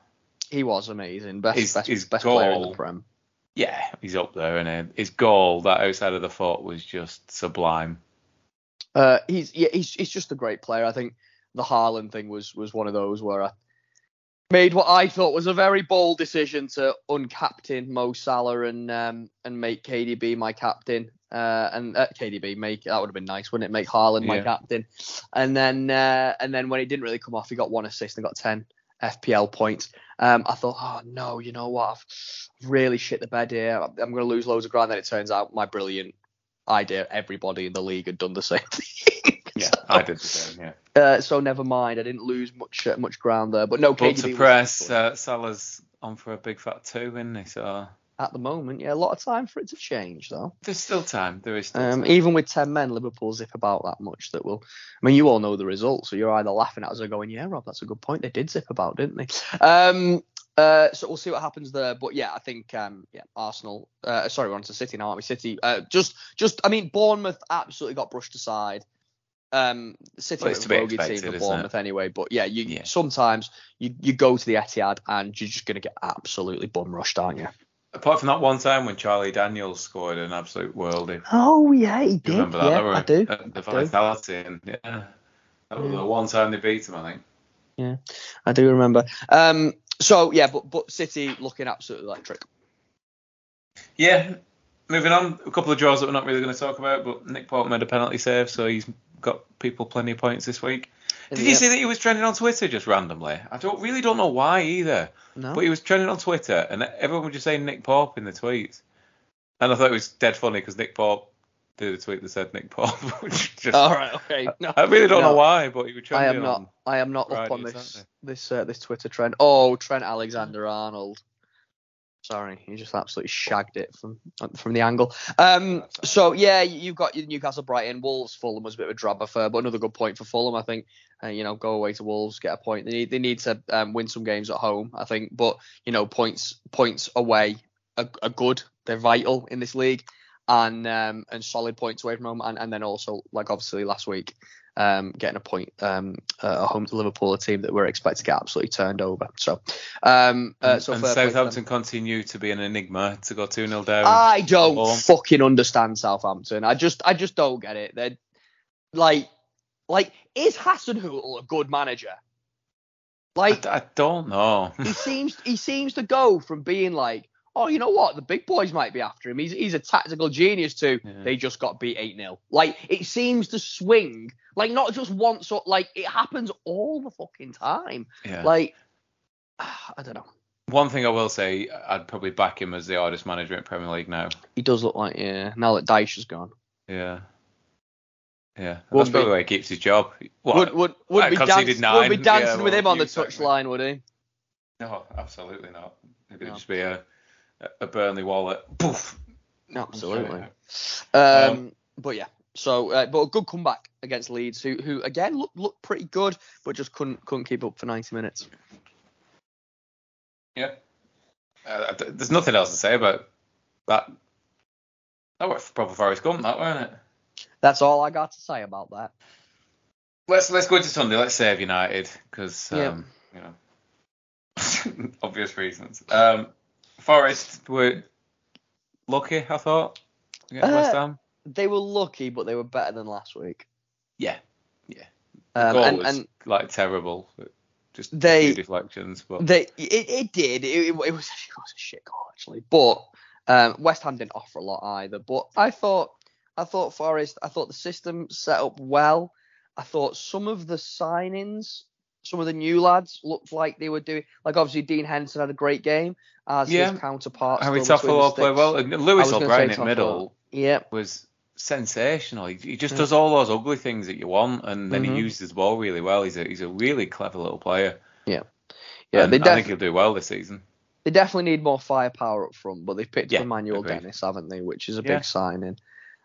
B: He was amazing. Best
C: His-
B: best,
C: his
B: best player in the Prem.
C: Yeah, he's up there, and his goal that outside of the foot was just sublime.
B: Uh, he's yeah, he's he's just a great player. I think the Haaland thing was was one of those where I made what I thought was a very bold decision to uncaptain Mo Salah and um and make KDB my captain. Uh, and uh, KDB make that would have been nice, wouldn't it? Make Haaland my
C: Yeah.
B: captain. And then uh, and then when it didn't really come off, he got one assist and got ten FPL points. Um, I thought, oh no, you know what? I've really shit the bed here. I'm going to lose loads of ground. Then it turns out my brilliant idea, everybody in the league had done the same thing.
C: I did the same. Yeah.
B: Uh, so never mind. I didn't lose much uh, much ground there. But no,
C: But
B: KDB
C: to press, uh, Salah's on for a big fat two, isn't he? So
B: at the moment, yeah, a lot of time for it to change though.
C: there's still time. There is still
B: Um,
C: time.
B: even with ten men, Liverpool zip about that much. That will. I mean, you all know the results, so you're either laughing at us or going, "Yeah, Rob, that's a good point. They did zip about, didn't they?" Um, uh, so we'll see what happens there. But yeah, I think um, yeah, Arsenal. Uh, sorry, we're on to City now, aren't we? City. Uh, just, just. I mean, Bournemouth absolutely got brushed aside. Um, City
C: Well,
B: are
C: it's
B: a
C: to be
B: bogey team
C: expected,
B: for
C: isn't it?
B: Bournemouth anyway. But yeah, you
C: Yeah.
B: sometimes you you go to the Etihad and you're just gonna get absolutely bum rushed, aren't you?
C: Apart from that one time when Charlie Daniels scored an absolute worldie.
B: Oh yeah, he did.
C: remember that?
B: Yeah,
C: That were-
B: I do.
C: uh, The vitality and yeah. That was
B: Yeah.
C: the one time they beat him, I think.
B: Yeah, I do remember. Um, so yeah, but but City looking absolutely electric.
C: Yeah. Moving on, a couple of draws that we're not really going to talk about, but Nick Pope made a penalty save, so he's got people plenty of points this week. Did you see that he was trending on Twitter just randomly? I don't really don't know why either,
B: No.
C: but he was trending on Twitter, and everyone was just saying Nick Pope in the tweets, and I thought it was dead funny because Nick Pope did a tweet that said Nick Pope, which just
B: All right. Okay. No.
C: I really don't
B: No.
C: know why, but he was trending.
B: I am not. I am not up on this
C: Saturday.
B: this uh, this Twitter trend. Oh, Trent Alexander Arnold. Sorry, you just absolutely shagged it from from the angle. Um, so yeah, you- you've got your Newcastle, Brighton, Wolves, Fulham was a bit of a drab affair, but another good point for Fulham, I think. Uh, you know, go away to Wolves, get a point. They need they need to um, win some games at home, I think. But you know, points points away are, are good. They're vital in this league, and um, and solid points away from home, and, and then also like obviously last week, um, getting a point um, uh, home to Liverpool, a team that we're expected to get absolutely turned over. So, um, uh, so
C: and
B: fair play to them.
C: Southampton continue to be an enigma to go 2 0 down.
B: I don't fucking understand Southampton. I just I just don't get it. They're like like is Hasenhüttl a good manager? Like
C: I, I don't know.
B: he seems he seems to go from being like, oh, you know what, the big boys might be after him. He's he's a tactical genius too.
C: Yeah.
B: they just got beat eight 0 Like it seems to swing like not just once or like it happens all the fucking time.
C: yeah.
B: Like I don't know.
C: One thing I will say, I'd probably back him as the hardest manager in Premier League now.
B: He does look like yeah. Now that Dyche is gone,
C: Yeah. Yeah. That's
B: Wouldn't
C: probably
B: be-
C: why he keeps his job. What?
B: would would would
C: I
B: be dancing, would be
C: nine, yeah,
B: dancing with him on the
C: exactly.
B: touchline, would he?
C: No, absolutely not. It'd
B: No.
C: just be a a Burnley wallet. Poof.
B: Absolutely.
C: Out.
B: Um, but yeah, so uh, but a good comeback against Leeds, who who again looked looked pretty good, but just couldn't couldn't keep up for 90 minutes.
C: Yeah. Uh, there's nothing else to say about that. That was proper Forest Gump, that wasn't it?
B: That's all I got to say about that.
C: Let's let's go into Sunday. Let's save United because
B: Yeah.
C: um, you know obvious reasons. Um, Forest were lucky, I thought. Against
B: Uh,
C: West Ham.
B: They were lucky, but they were better than last week.
C: Yeah,
B: Um,
C: goal
B: and,
C: was
B: and
C: like terrible. Just
B: They-
C: a few deflections, but
B: they it, it did. It, it, was it was a shit goal actually, but um, West Ham didn't offer a lot either. But I thought I thought Forest. I thought the system set up well. I thought some of the signings, some of the new lads looked like they were doing. Like obviously Dean Henderson had a great game as
C: Yeah.
B: his counterpart.
C: Harry
B: still between the
C: Toffolo played
B: sticks.
C: well. And Lewis O'Brien in middle
B: Yep.
C: was sensational. He, he just does all those ugly things that you want, and then
B: Mhm.
C: he uses the ball really well. He's a he's a really clever little player.
B: Yeah. Yeah,
C: And
B: they
C: I
B: def-
C: think he'll do well this season.
B: They definitely need more firepower up front, but they've picked
C: Yeah,
B: Emmanuel
C: agreed.
B: Dennis, haven't they? Which is a
C: Yeah.
B: big signing.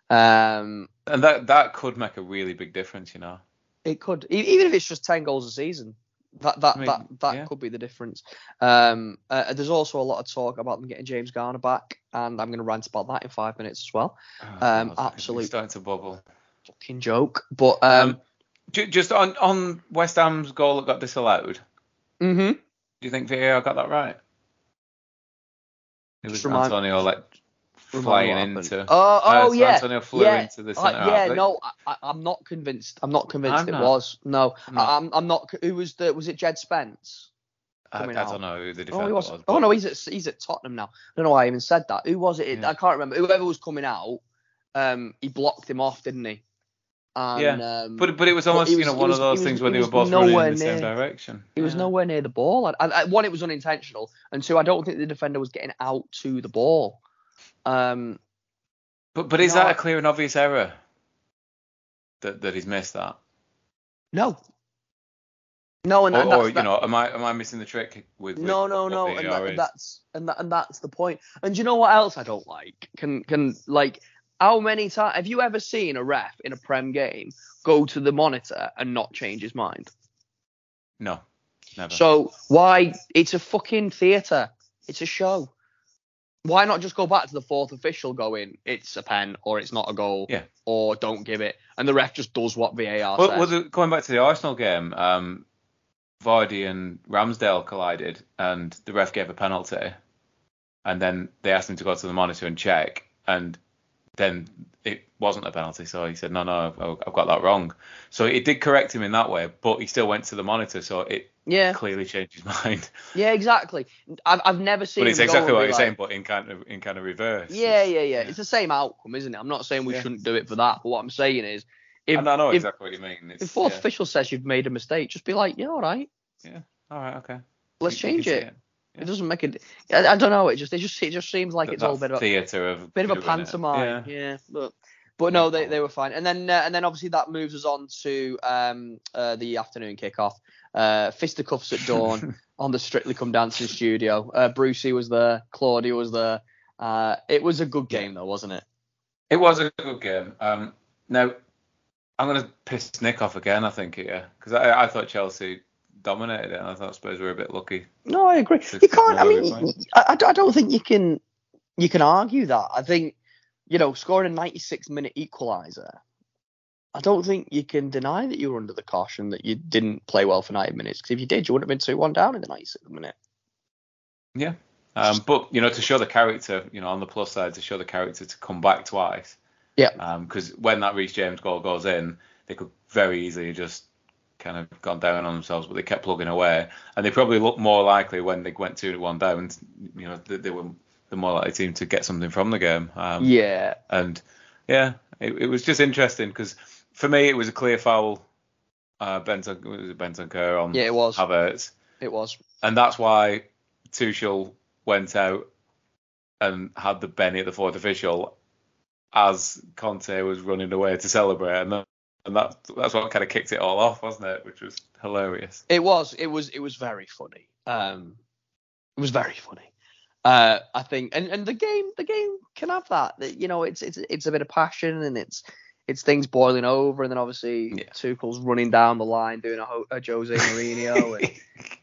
B: Um,
C: And that that could make a really big difference, you know.
B: It could, even if it's just ten goals a season, that that
C: I mean,
B: that that
C: yeah.
B: could be the difference. Um, uh, there's also a lot of talk about them getting James Garner back, and I'm going to rant about that in five minutes as well.
C: Oh,
B: Um,
C: God, it's
B: absolute-
C: starting to bubble.
B: Fucking joke, but um,
C: Um, just on on West Ham's goal that got disallowed.
B: mhm.
C: Do you think VAR got that right? It was
B: Just
C: Antonio like
B: Remind
C: flying into.
B: Oh, oh
C: Uh,
B: yeah.
C: Antonio flew
B: yeah.
C: into the
B: Uh, yeah,
C: half.
B: no, I, I'm not convinced. I'm not convinced
C: I'm
B: it
C: not.
B: was. No,
C: I'm not.
B: I'm, I'm not. Who was the? Was it Jed Spence?
C: I, I don't know who the
B: Oh,
C: defender
B: he was.
C: was.
B: Oh no, he's at he's at Tottenham now. I don't know why I even said that. Who was it?
C: Yeah.
B: I can't remember. Whoever was coming out, um, he blocked him off, didn't he? And,
C: Yeah,
B: Um,
C: But but it was almost you
B: was-
C: know one
B: was-
C: of those
B: was-
C: things where they were both running in the same direction.
B: he was
C: Yeah.
B: nowhere near the ball. I, I, one, it was unintentional, and two, I don't think the defender was getting out to the ball. Um,
C: But but is
B: No,
C: that a clear and obvious error? That that he's missed that.
B: no, no, and,
C: Or,
B: and that's,
C: or you
B: that-
C: know, am I am I missing the trick with? with
B: no, no, no, and, that, and that's and that, and that's the point. And you know what else I don't like? Can can like how many times have you ever seen a ref in a prem game go to the monitor and not change his mind?
C: no, never.
B: So why? It's a fucking theatre. It's a show. Why not just go back to the fourth official going, it's a pen or it's not a goal,
C: Yeah.
B: or don't give it, and the ref just does what VAR
C: well,
B: says.
C: well, the, going back to the Arsenal game, um, Vardy and Ramsdale collided, and the ref gave a penalty, and then they asked him to go to the monitor and check, and then it wasn't a penalty, so he said, no, no, I've, I've got that wrong. So it did correct him in that way, but he still went to the monitor, so it
B: yeah,
C: clearly changed his mind.
B: yeah, exactly. I've, I've never seen.
C: but it's exactly what you're
B: like,
C: saying, but in kind of in kind of reverse.
B: Yeah, yeah, yeah,
C: yeah.
B: It's the same outcome, isn't it? I'm not saying we
C: Yeah.
B: shouldn't do it for that, but what I'm saying is, if
C: and I know
B: if,
C: exactly what you mean. It's,
B: if fourth
C: yeah.
B: official says you've made a mistake, just be like, yeah, all right.
C: Yeah, all right, okay.
B: let's
C: You- you
B: change
C: can see
B: it. It doesn't make it. I, I don't know. It just it just it just seems like
C: That-
B: it's all a bit of
C: theatre of
B: bit of a pantomime.
C: Yeah.
B: Yeah, but but no, they, they were fine. And then uh, and then obviously that moves us on to um uh, the afternoon kickoff. Uh, fisticuffs at dawn on the Strictly Come Dancing studio. Uh, Brucey was there, Claudia was there. Uh, it was a good game though, wasn't it?
C: It was a good game. Um, now I'm going to piss Nick off again. I think here because I, I thought Chelsea dominated it, and I thought Spurs were a bit lucky.
B: No, I agree. You can't. I mean, I, I don't think you can you can argue that. I think you know scoring a 96 minute equaliser. I don't think you can deny that you were under the caution that you didn't play well for 90 minutes. Because if you did, you wouldn't have been two one down in the 96th minute.
C: Yeah. Um, but you know, to show the character, you know, on the plus side, to show the character to come back twice.
B: Yeah.
C: Because when that Reece James goal goes in, they could very easily just kind of gone down on themselves, but they kept plugging away, and they probably looked more likely when they went two to one down. You know, they, they were the more likely team to get something from the game. Um,
B: yeah.
C: And yeah, it, it was just interesting because for me it was a clear foul. Uh, Benton, it Bentancur on
B: Yeah, it was.
C: Havertz,
B: It was.
C: and that's why Tuchel went out and had the Benny at the fourth official as Conte was running away to celebrate, and and that that's what kind of kicked it all off, wasn't it? Which was hilarious.
B: It was. It was. It was very funny. Um, it was very funny. Uh, I think, and, and the game, the game can have that. That, You know, it's it's it's a bit of passion and it's it's things boiling over, and then obviously
C: Yeah.
B: Tuchel's running down the line doing a, a Jose Mourinho, and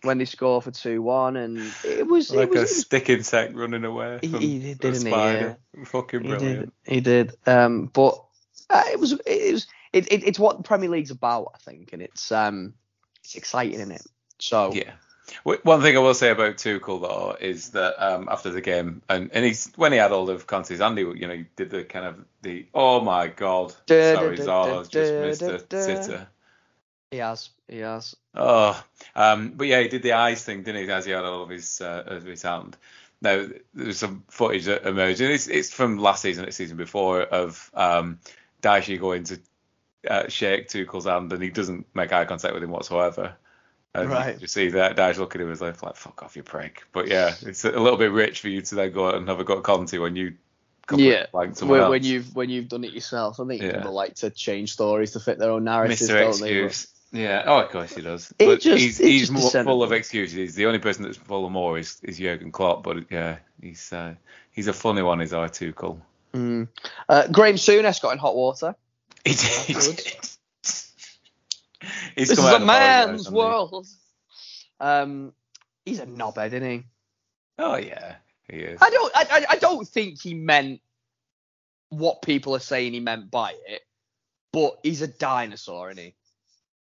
B: when they score for two one, and it was
C: like
B: it was,
C: a stick insect running away.
B: He-
C: From
B: he did,
C: a
B: didn't he?
C: spider. Fucking brilliant.
B: he did, he did. Um, but uh, it was it was it, it, it's what the Premier League's about, I think, and it's um it's exciting in it. So
C: Yeah. One thing I will say about Tuchel though is that um, after the game, and, and he's when he had all of Conte's Andy, you know, he did the kind of the oh my god,
B: Da,
C: sorry
B: da,
C: Zala's
B: da,
C: just missed a sitter.
B: he has, he has.
C: Oh, um, but yeah, he did the eyes thing, didn't he? As he had all of his uh, of his hand. Now there's some footage that emerged, and it's it's from last season, it's season before of um, Daishi going to uh, shake Tuchel's hand, and he doesn't make eye contact with him whatsoever. And
B: Right.
C: You see that Dash looking at him as like, like, fuck off, you prick. But yeah, it's a little bit rich for you to then go out and have a go at Conte when you
B: Yeah,
C: like
B: when, when you've when you've done it yourself, I think
C: Yeah.
B: people like to change stories to fit their own narratives,
C: Mr.
B: don't they?
C: Excuse. Yeah, oh, of course he does. But
B: just-
C: he's, he's
B: just
C: more full of excuses. He's the only person that's full of more is, is Jurgen Klopp. But yeah, he's uh, he's a funny one. Is our Tuchel.
B: Mm. Uh, Graham Souness got in hot water.
C: He did. he did. He's
B: this is a man's world. Um, he's a knobhead, isn't he?
C: Oh yeah, he is.
B: I don't. I, I, I don't think he meant what people are saying he meant by it, but he's a dinosaur, isn't he?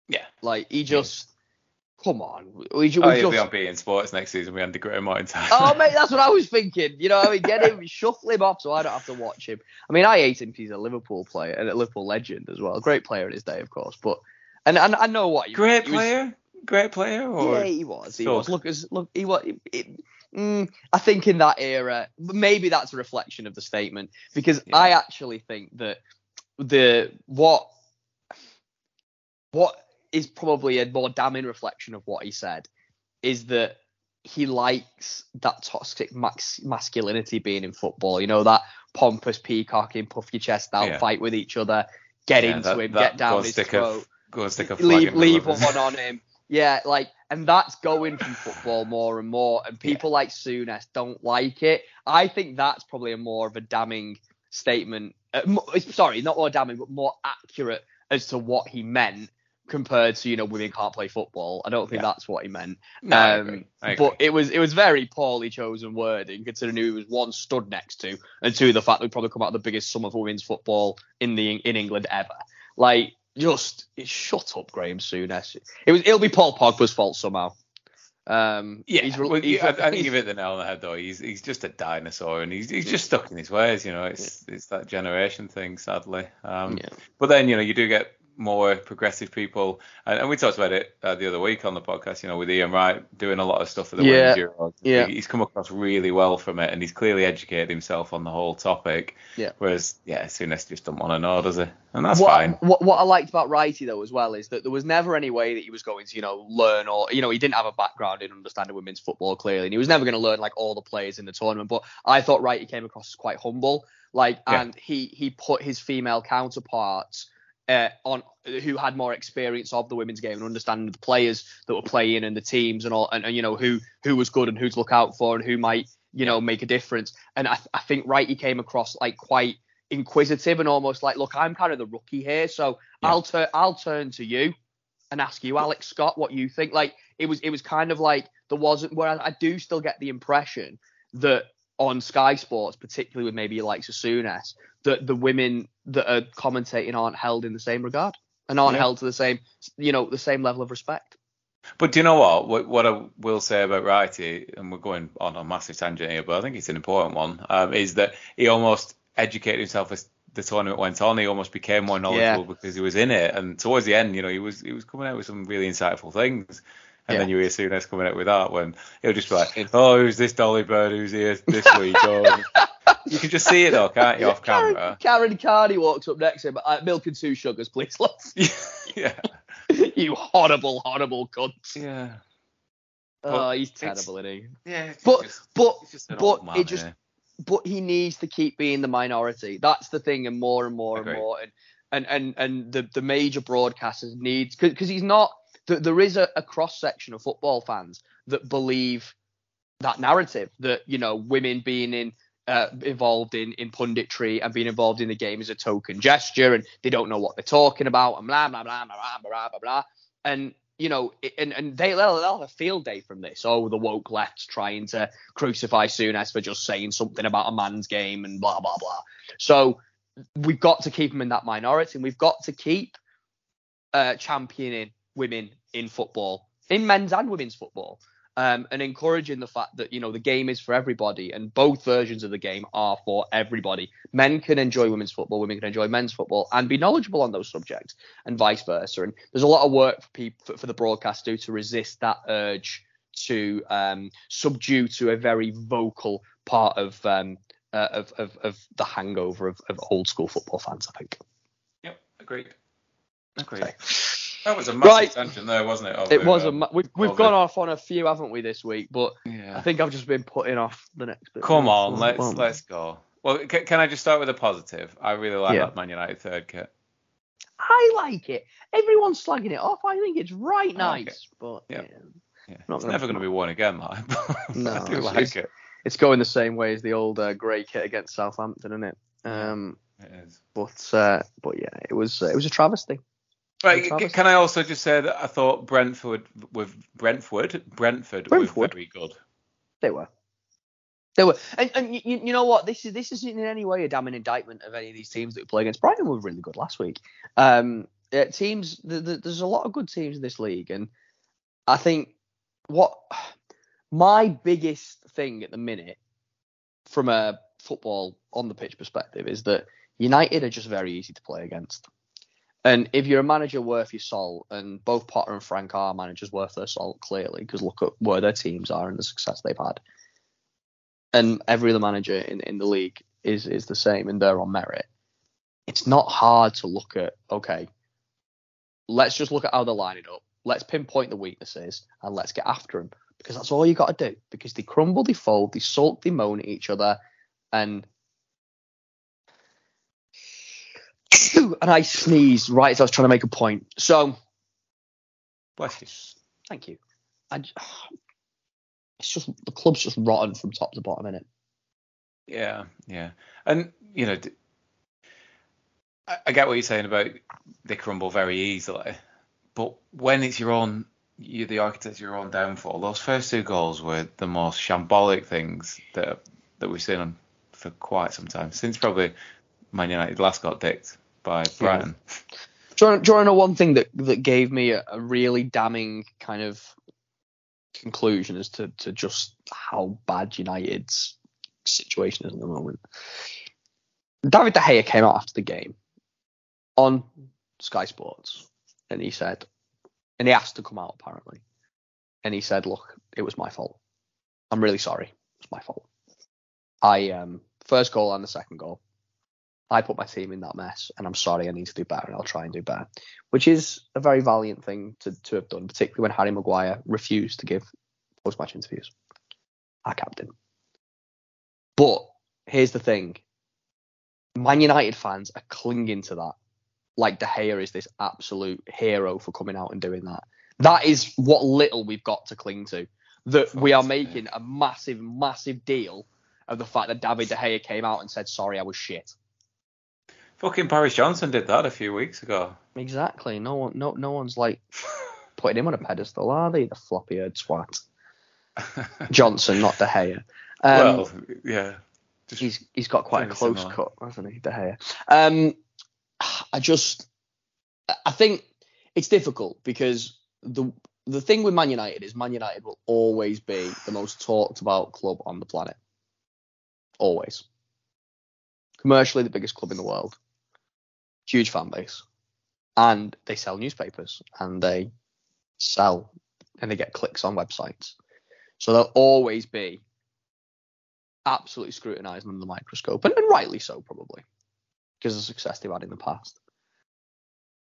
C: Yeah.
B: Like he just. Come on, we, ju-
C: Oh,
B: we
C: he'll be
B: just.
C: on beIN Sports next season. We under Graham Martin.
B: Oh mate, that's what I was thinking. You know, I mean, get him, shuffle him off, so I don't have to watch him. I mean, I hate him 'cause he's a Liverpool player and a Liverpool legend as well. Great player in his day, of course, but and and I know what he
C: Great
B: he was-
C: player. Great player. Or
B: Yeah, he was. He was. Look, as look, he was. It, mm, I think in that era, maybe that's a reflection of the statement because
C: Yeah.
B: I actually think that the what what is probably a more damning reflection of what he said is that he likes that toxic max- masculinity being in football. You know that pompous peacocking, puff your chest out,
C: Yeah.
B: fight with each other, get
C: Yeah,
B: into
C: that-
B: him,
C: that-
B: get down his throat
C: a go and stick a flag
B: leave leave one on him. Yeah, like, and that's going from football more and more. And people like Souness don't like it. I think that's probably a more of a damning statement. Uh, sorry, not more damning, but more accurate as to what he meant compared to you know women can't play football. I don't think
C: Yeah.
B: that's what he meant.
C: No, I
B: Um.
C: I agree.
B: But it was it was very poorly chosen wording, considering who he was one stood next to, and two the fact that we probably come out of the biggest sum for women's football in the in England ever. Like just shut up, Graham Souness. It was it'll be Paul Pogba's fault somehow. Um,
C: Yeah,
B: he's
C: well,
B: he's-
C: yeah, I, I think you've hit the nail on the head though. He's he's just a dinosaur, and he's he's just stuck in his ways. You know, it's it's that generation thing, sadly. Um,
B: Yeah.
C: But then you know you do get more progressive people, and, and we talked about it uh, the other week on the podcast. You know, with Ian Wright doing a lot of stuff for the
B: Yeah,
C: Women's Euros.
B: yeah.
C: He- he's come across really well from it, and he's clearly educated himself on the whole topic.
B: Yeah.
C: Whereas yeah, Souness just don't want to know, does he? And that's
B: what,
C: fine.
B: What, what I liked about Wrighty, though as well is that there was never any way that he was going to, you know, learn or you know, he didn't have a background in understanding women's football clearly, and he was never going to learn like all the players in the tournament. But I thought Wrighty came across as quite humble, like,
C: Yeah.
B: and he he put his female counterparts. Uh, on who had more experience of the women's game and understanding the players that were playing and the teams and all and, and you know who who was good and who to look out for and who might you know make a difference and I, I think Wrighty came across like quite inquisitive and almost like, look, I'm kind of the rookie here, so
C: Yeah.
B: I'll turn I'll turn to you and ask you, Alex Scott, what you think. Like it was it was kind of like there wasn't where I, I do still get the impression that on Sky Sports, particularly with maybe like Souness, that the women that are commentating aren't held in the same regard and aren't
C: Yeah.
B: held to the same you know the same level of respect.
C: But do you know what? What, what I will say about Wrighty, and we're going on a massive tangent here, but I think it's an important one, um, is that he almost educated himself as the tournament went on. He almost became more knowledgeable because he was in it. And towards the end, you know, he was he was coming out with some really insightful things. And
B: Yeah.
C: then you hear Souness coming out with that one, he'll just be like, "Oh, who's this Dolly Bird? Who's here this week?" Oh. you can just see it though, can't you, off
B: Karen,
C: camera?
B: Karen Carney walks up next to him, uh, milk and two sugars, please,
C: yeah,
B: you horrible, horrible cunt.
C: yeah,
B: Oh, he's terrible, isn't he?
C: yeah.
B: But
C: just-
B: but but
C: man,
B: it just
C: yeah.
B: but he needs to keep being the minority. That's the thing, and more and more
C: Agreed.
B: and more, and and and and the the major broadcasters needs because he's not there is a, a cross section of football fans that believe that narrative that you know women being in uh, involved in in punditry and being involved in the game is a token gesture and they don't know what they're talking about and blah blah blah blah blah blah blah, blah. and you know and and they, they'll, have a field day from this oh the woke left trying to crucify Souness for just saying something about a man's game and blah blah blah so we've got to keep them in that minority and we've got to keep uh, championing women in football, in men's and women's football, um, and encouraging the fact that you know the game is for everybody, and both versions of the game are for everybody. Men can enjoy women's football, women can enjoy men's football, and be knowledgeable on those subjects, and vice versa. And there's a lot of work for people for, for the broadcast to do to resist that urge to um, subdue to a very vocal part of um, uh, of, of of the hangover of, of old school football fans. I think.
C: Yep, agreed. Agreed.
B: Okay.
C: That was a massive
B: Right.
C: tangent there, wasn't it? of
B: It
C: the,
B: was a
C: um,
B: ma- we've we've gone
C: the-
B: off on a few, haven't we, this week? But
C: yeah.
B: I think I've just been putting off the next bit.
C: Come
B: more,
C: on,
B: so-
C: let's
B: well,
C: let's go. Well, can, can I just start with a positive? I really like
B: Yeah.
C: that Man United third kit.
B: I like it. Everyone's slagging it off. I think it's right
C: I like
B: nice, but
C: Yeah.
B: yeah,
C: Yeah.
B: Not
C: it's
B: gonna-
C: never going to be worn again, Mike.
B: No,
C: I do
B: it's-
C: like
B: it's-
C: it.
B: it's going the same way as the old uh, grey kit against Southampton, isn't it? Um,
C: It is.
B: but uh, but yeah, it was uh, it was a travesty.
C: C- can I also just say that I thought Brentford with Brentford Brentford,
B: Brentford?
C: were very good.
B: They were. They were, and, and you, you know what? This is this isn't in any way a damning indictment of any of these teams that we play against. Brighton were really good last week. Um, uh, teams, the, the, there's a lot of good teams in this league, and I think what my biggest thing at the minute, from a football on the pitch perspective, is that United are just very easy to play against. And if you're a manager worth your salt, and both Potter and Frank are managers worth their salt, clearly, because look at where their teams are and the success they've had. And every other manager in, in the league is is the same, and they're on merit. It's not hard to look at. Okay, let's just look at how they're lining up. Let's pinpoint the weaknesses and let's get after them because that's all you got to do. Because they crumble, they fold, they sulk, they moan at each other, and and I sneezed right as I was trying to make a point. So
C: Bless you.
B: thank you. I, it's just the club's just rotten from top to bottom in it.
C: Yeah, yeah, and you know, I get what you're saying about they crumble very easily, but when it's your own, you're the architect of your own downfall. Those first two goals were the most shambolic things that that we've seen on for quite some time since probably Man United last got dicked by Brighton.
B: Do you, want, do you know one thing that, that gave me a, a really damning kind of conclusion as to, to just how bad United's situation is at the moment? David De Gea came out after the game on Sky Sports and he said, and he asked to come out apparently, and he said, "Look, it was my fault. I'm really sorry. It was my fault. I um first goal and the second goal, I put my team in that mess, and I'm sorry. I need to do better, and I'll try and do better." Which is a very valiant thing to to have done, particularly when Harry Maguire refused to give post-match interviews. Our captain. But here's the thing: Man United fans are clinging to that like De Gea is this absolute hero for coming out and doing that. That is what little we've got to cling to. That we are making a massive, massive deal of the fact that David De Gea came out and said, "Sorry, I was shit."
C: Fucking Boris Johnson did that a few weeks ago.
B: Exactly. No one, no, no one's like putting him on a pedestal, are they? The floppy-haired swat. Johnson, not De Gea. Um,
C: well, yeah. Just,
B: he's he's got quite a close
C: similar.
B: cut, hasn't he, De Gea? Um, I just I think it's difficult because the the thing with Man United is Man United will always be the most talked about club on the planet. Always. Commercially the biggest club in the world. Huge fan base. And they sell newspapers and they sell and they get clicks on websites. So they'll always be absolutely scrutinised under the microscope, and, and rightly so, probably, because of the success they've had in the past.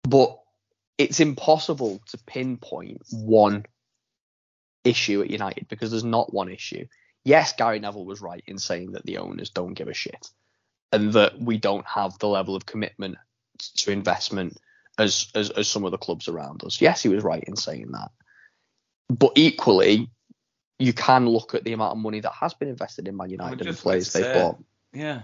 B: But it's impossible to pinpoint one issue at United because there's not one issue. Yes, Gary Neville was right in saying that the owners don't give a shit and that we don't have the level of commitment to investment as, as, as some of the clubs around us. Yes, he was right in saying that. But equally, you can look at the amount of money that has been invested in Man United and the players they've bought.
C: yeah.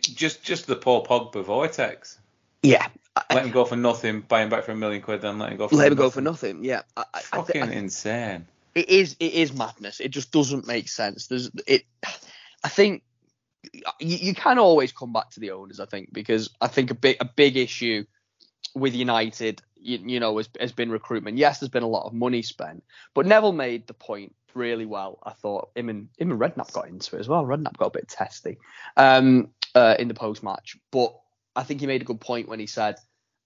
C: Just just the Paul Pogba vortex.
B: Yeah,
C: Let him go for nothing, buy him back for a million quid, then let him go for
B: let him go for nothing. Yeah, I, I,
C: Fucking
B: I
C: insane.
B: it is it is madness. It just doesn't make sense. There's it. I think you, you can always come back to the owners. I think because I think a big a big issue with United, you, you know, has, has been recruitment. Yes, there's been a lot of money spent, but Neville made the point really well. I thought him and him and Redknapp got into it as well. Redknapp got a bit testy um, uh, in the post match, but I think he made a good point when he said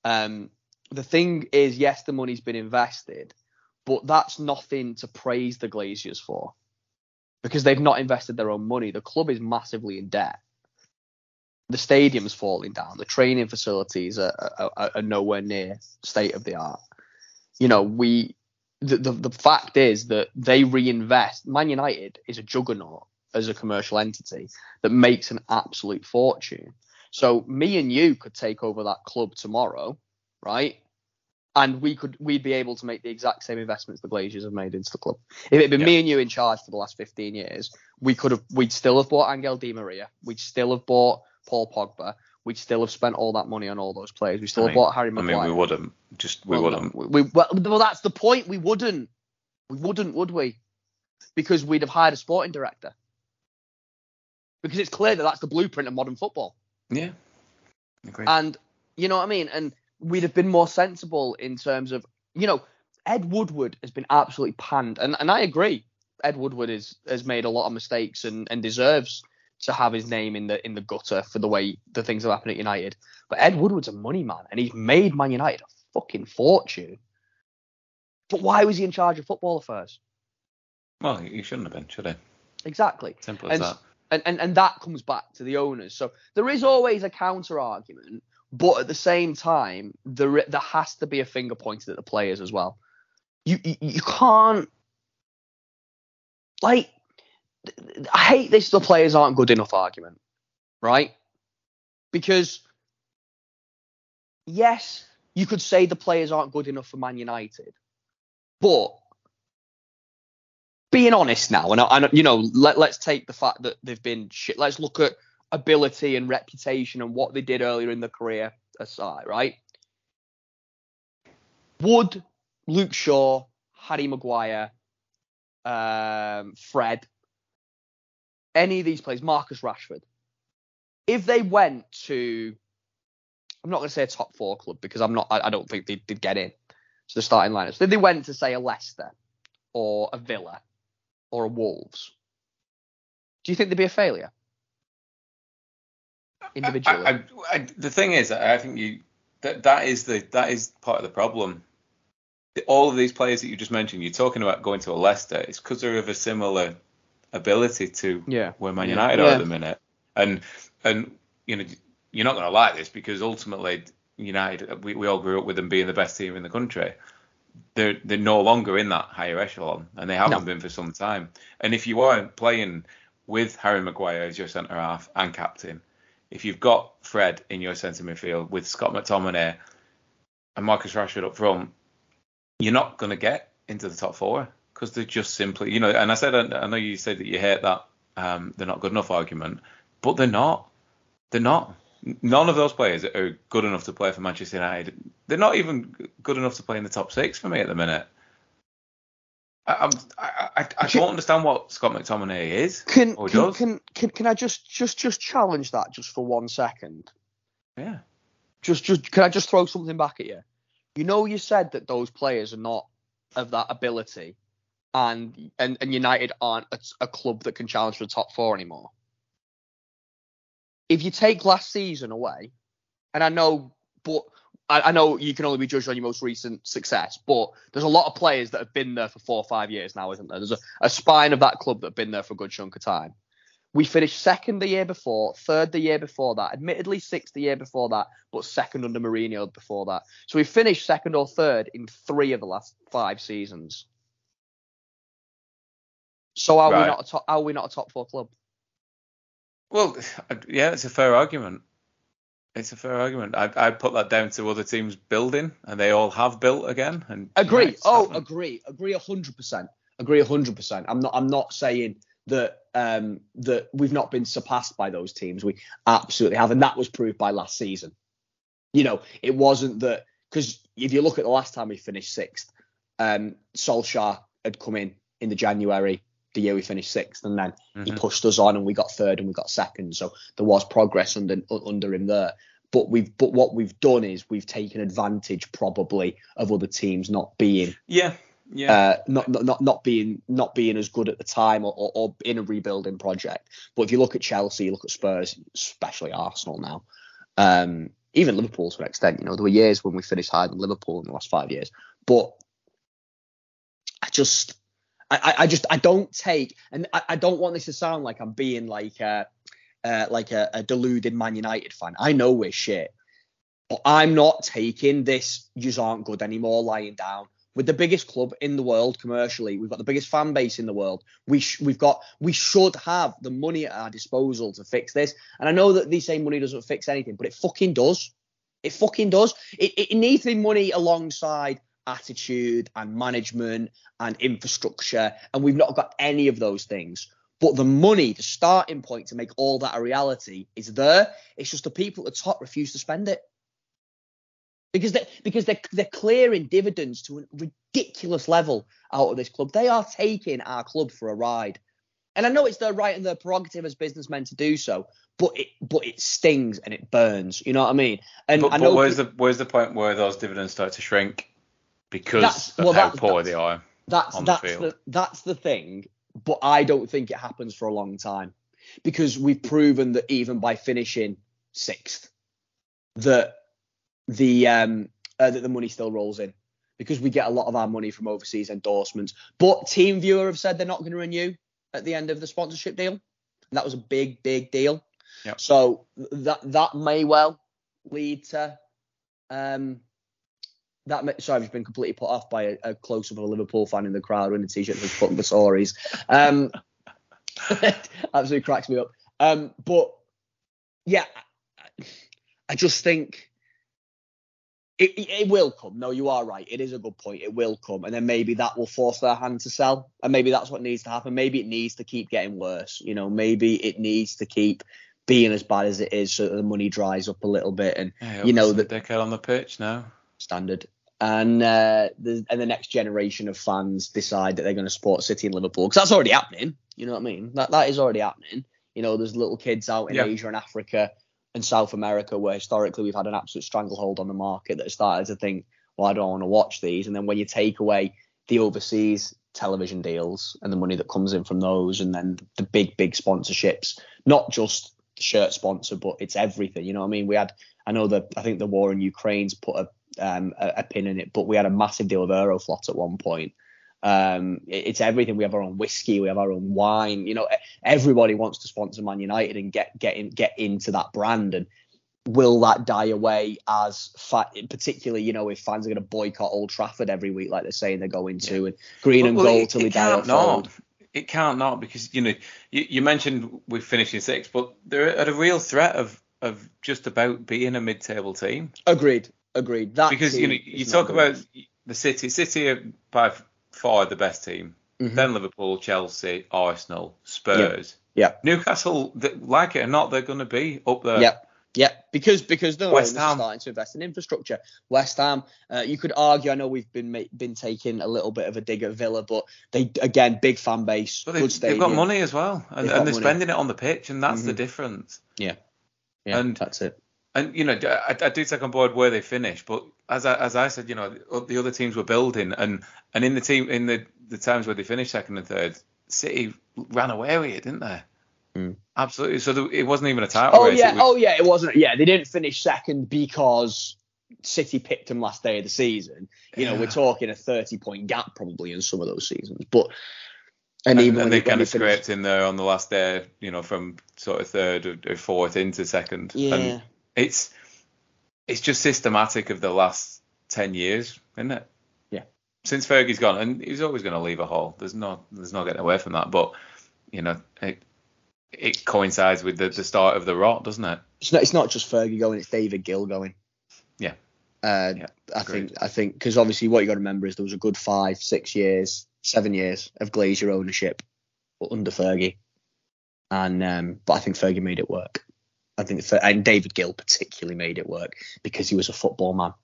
B: um, the thing is, yes, the money's been invested, but that's nothing to praise the Glazers for because they've not invested their own money. The club is massively in debt. The stadium's falling down. The training facilities are, are, are- nowhere near state of the art. You know, we the, the the fact is that they reinvest. Man United is a juggernaut as a commercial entity that makes an absolute fortune. So me and you could take over that club tomorrow, right? And we could we'd be able to make the exact same investments the Glazers have made into the club. If it had been
C: Yeah.
B: me and you in charge for the last 15 years, we could have we'd still have bought Angel Di Maria, we'd still have bought Paul Pogba, we'd still have spent all that money on all those players, we still
C: I
B: have
C: mean-
B: bought Harry Maguire.
C: I mean, we wouldn't. Just we
B: Well,
C: wouldn't.
B: we, we- well, well, that's the point. We wouldn't. We wouldn't, would we? Because we'd have hired a sporting director. Because it's clear that that's the blueprint of modern football.
C: Yeah. Agree.
B: And you know what I mean? And we'd have been more sensible in terms of, you know, Ed Woodward has been absolutely panned. And and I agree. Ed Woodward is has made a lot of mistakes and, and deserves to have his name in the in the gutter for the way the things have happened at United. But Ed Woodward's a money man and he's made Man United a fucking fortune. But why was he in charge of football affairs?
C: well, he shouldn't have been, should he?
B: Exactly.
C: Simple as
B: And,
C: that.
B: and, and and that comes back to the owners. So there is always a counter argument, but at the same time, there there has to be a finger pointed at the players as well. You you, you can't like I hate this. The players aren't good enough argument, right? Because yes, you could say the players aren't good enough for Man United, but being honest now, and, I, you know, let, let's take the fact that they've been shit. Let's look at ability and reputation and what they did earlier in the career aside, right? Would Luke Shaw, Harry Maguire, um, Fred, any of these players, Marcus Rashford, if they went to, I'm not going to say a top four club because I'm not, I, I don't think they did get in to the starting lineup. So if they went to say a Leicester or a Villa or a Wolves, do you think they'd be a failure? Individually.
C: I, I, I, the thing is, I think you that that is the that is part of the problem. All of these players that you just mentioned, you're talking about going to a Leicester. It's because they're of a similar ability to
B: Yeah.
C: where Man
B: Yeah.
C: United are
B: Yeah.
C: at the minute. And and you know you're not going to like this because ultimately United we, we all grew up with them being the best team in the country. They're they're no longer in that higher echelon, and they haven't
B: No.
C: been for some time. And if you aren't playing with Harry Maguire as your centre half and captain, if you've got Fred in your centre midfield with Scott McTominay and Marcus Rashford up front, you're not going to get into the top four because they're just simply, you know. And I said, I know you said that you hate that um, they're not good enough argument, but they're not. They're not. None of those players are good enough to play for Manchester United. They're not even good enough to play in the top six for me at the minute. I, I'm, I, I, I don't understand what Scott McTominay is.
B: Can, can, can can can I just just just challenge that just for one second?
C: Yeah.
B: Just just can I just throw something back at you? You know, you said that those players are not of that ability, and and, and United aren't a, a club that can challenge for the top four anymore. If you take last season away, and I know, but I, I know you can only be judged on your most recent success, but there's a lot of players that have been there for four or five years now, isn't there? There's a, a spine of that club that have been there for a good chunk of time. We finished second the year before, third the year before that, admittedly sixth the year before that, but second under Mourinho before that. So we finished second or third in three of the last five seasons. So are
C: Right.
B: we not a top? Are we not a top four club?
C: Well, yeah, it's a fair argument. It's a fair argument. I I put that down to other teams building, and they all have built again. And
B: Agree. Oh,
C: haven't.
B: agree. Agree hundred percent. Agree hundred percent. I'm not. I'm not saying that um that we've not been surpassed by those teams. We absolutely have, and that was proved by last season. You know, it wasn't that because if you look at the last time we finished sixth, um, Solskjaer had come in in the January the year we finished sixth, and then he
C: Mhm.
B: pushed us on, and we got third, and we got second. So there was progress under under him there. But we've but what we've done is we've taken advantage probably of other teams not being
C: Yeah, yeah.
B: uh, not, not not not being not being as good at the time or, or, or in a rebuilding project. But if you look at Chelsea, you look at Spurs, especially Arsenal now, um, even Liverpool to an extent. You know, there were years when we finished higher than Liverpool in the last five years. But I just, I, I- just, I don't take, and I, I don't want this to sound like I'm being like, uh, uh, like a, a deluded Man United fan. I know we're shit, but I'm not taking this. You aren't good anymore. Lying down We're the biggest club in the world commercially. We've got the biggest fan base in the world. We sh- we've got we should have the money at our disposal to fix this. And I know that they say money doesn't fix anything, but it fucking does. It fucking does. It, it needs the money alongside attitude and management and infrastructure, and we've not got any of those things. But the money, the starting point to make all that a reality is there. It's just the people at the top refuse to spend it because they because they're they're clearing dividends to a ridiculous level out of this club. They are taking our club for a ride, and I know it's their right and their prerogative as businessmen to do so, but it but it stings and it burns. You know what I mean? And
C: but,
B: I
C: but
B: know
C: where's the where's the point where those dividends start to shrink because
B: That's-
C: of
B: well,
C: how
B: that-
C: poor
B: that's-
C: they are?
B: that's
C: on the
B: that's
C: field.
B: the that's the thing. But I don't think it happens for a long time because we've proven that even by finishing sixth, that the um uh, that the money still rolls in because we get a lot of our money from overseas endorsements. But TeamViewer have said they're not going to renew at the end of the sponsorship deal. And that was a big, big deal.
C: Yep.
B: So that that may well lead to um that sorry, I've just been completely put off by a, a close up of a Liverpool fan in the crowd wearing a t-shirt with fuck the stories. Um, absolutely cracks me up. Um, but yeah, I, just think it, it, will come. No, you are right. It is a good point. It will come, and then maybe that will force their hand to sell, and maybe that's what needs to happen. Maybe it needs to keep getting worse. You know, maybe it needs to keep being as bad as it is, so that the money dries up a little bit, and
C: Yeah,
B: you know
C: the
B: that
C: dickhead on the pitch now.
B: standard. And uh, the and the next generation of fans decide that they're going to support City and Liverpool because that's already happening. You know what I mean? That that is already happening. You know, there's little kids out in
C: Yeah.
B: Asia and Africa and South America where historically we've had an absolute stranglehold on the market that started to think, well, I don't want to watch these. And then when you take away the overseas television deals and the money that comes in from those, and then the big big sponsorships, not just the shirt sponsor, but it's everything. You know what I mean? We had, I know that I think the war in Ukraine's put a um, a, a pin in it, but we had a massive deal of Aeroflot at one point. Um, it- it's everything. We have our own whiskey, we have our own wine. You know, everybody wants to sponsor Man United and get get in, get into that brand. And will that die away as fa- particularly, you know, if fans are going to boycott Old Trafford every week, like they're saying they're going to, and green and
C: Well,
B: gold
C: it-
B: till they die
C: not. It can't not because you know you, you mentioned we're finishing sixth, but they're at a real threat of of just about being a mid-table team
B: Agreed, agreed. That
C: because you know you talk
B: good.
C: about the City. City are by far the best team.
B: Mhm.
C: Then Liverpool, Chelsea, Arsenal, Spurs.
B: Yeah.
C: Newcastle, th- like it or not, they're going to be up there.
B: Yeah, yeah, because because the
C: West Ham.
B: starting to invest in infrastructure. West Ham, uh, you could argue. I know we've been ma- been taking a little bit of a dig at Villa, but they again big fan base,
C: But they've, they've got money as well, and,
B: they've
C: and they're
B: money.
C: spending it on the pitch, and that's the
B: Mhm.
C: difference.
B: Yeah,
C: and-
B: that's it.
C: And you know, I, I do take on board where they finish, but as I, as I said, you know, the other teams were building, and and in the team in the the times where they finished second and third, City ran away with it, didn't they?
B: Mm.
C: Absolutely. So there, it wasn't even a title
B: Oh
C: race.
B: yeah,
C: it was,
B: oh yeah, it wasn't. Yeah, they didn't finish second because City picked them last day of the season. You know,
C: Yeah.
B: we're talking a thirty point gap probably in some of those seasons, but. And,
C: and,
B: even
C: and
B: when
C: they kind of
B: finished-
C: scraped in there on the last day, you know, from sort of third or, or fourth into second.
B: Yeah.
C: And it's it's just systematic of the last ten years, isn't it?
B: Yeah.
C: Since Fergie's gone, and he's always going to leave a hole. There's no there's no getting away from that. But you know, it it coincides with the, the start of the rot, doesn't it?
B: it's not, it's not just Fergie going, it's David Gill going.
C: Yeah.
B: Uh,
C: Yeah,
B: I
C: agreed.
B: think I think because obviously what you got to remember is there was a good five, six years, seven years of Glazer ownership under Fergie, and um, but I think Fergie made it work. I think Fer- and David Gill particularly made it work because he was a football man.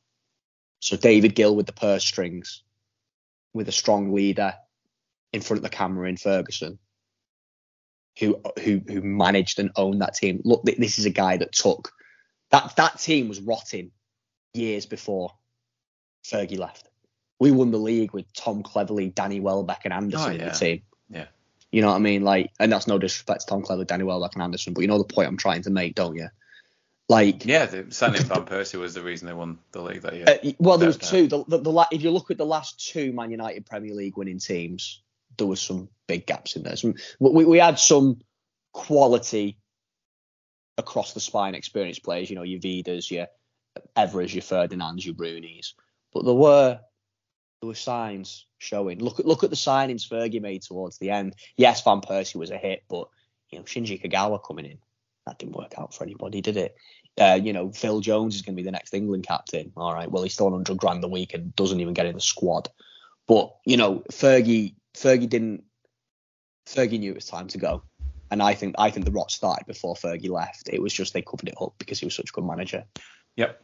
B: So David Gill with the purse strings, with a strong leader in front of the camera in Ferguson, who who who managed and owned that team. Look, this is a guy that took that that team was rotting years before Fergie left. We won the league with Tom Cleverley, Danny Welbeck, and Anderson
C: Oh,
B: in the team. You know what I mean? Like, and that's no disrespect to Tom Cleverley, Danny Welbeck, and Anderson, but you know the point I'm trying to make, don't you? Like,
C: Yeah, the signing Van Persie was the reason they won the league that year.
B: uh, well, there was two. The, the, the, if you look at the last two Man United Premier League winning teams, there was some big gaps in there. Some, we, we had some quality across the spine experienced players. You know, your Vidas, your Evers, your Ferdinands, your Brunies. But there were there were signs showing. Look at look at the signings Fergie made towards the end. Yes, Van Persie was a hit, but you know Shinji Kagawa coming in that didn't work out for anybody, did it? Uh, you know, Phil Jones is going to be the next England captain. All right, well he's still on 100 grand a week and doesn't even get in the squad. But you know, Fergie Fergie didn't. Fergie knew it was time to go, and I think I think the rot started before Fergie left. It was just they covered it up because he was such a good manager.
C: Yep.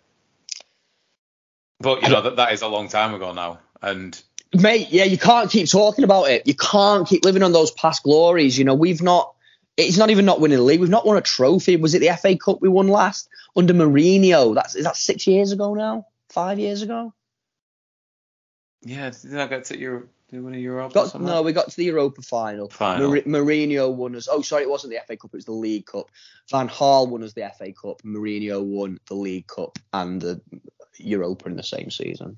C: But you know that that is a long time ago now, and
B: mate, yeah, you can't keep talking about it. You can't keep living on those past glories. You know, we've not. It's not even not winning the league. We've not won a trophy. Was it the FA Cup we won last under Mourinho? That's is that six years ago now? Five years ago?
C: Yeah, did I get to Euro? Did win a Europa?
B: Got, no, we got to the Europa final.
C: Final.
B: Mar- Mourinho won us. Oh, sorry, it wasn't the FA Cup. It was the League Cup. Van Gaal won us the FA Cup. Mourinho won the League Cup and the Europa in the same season.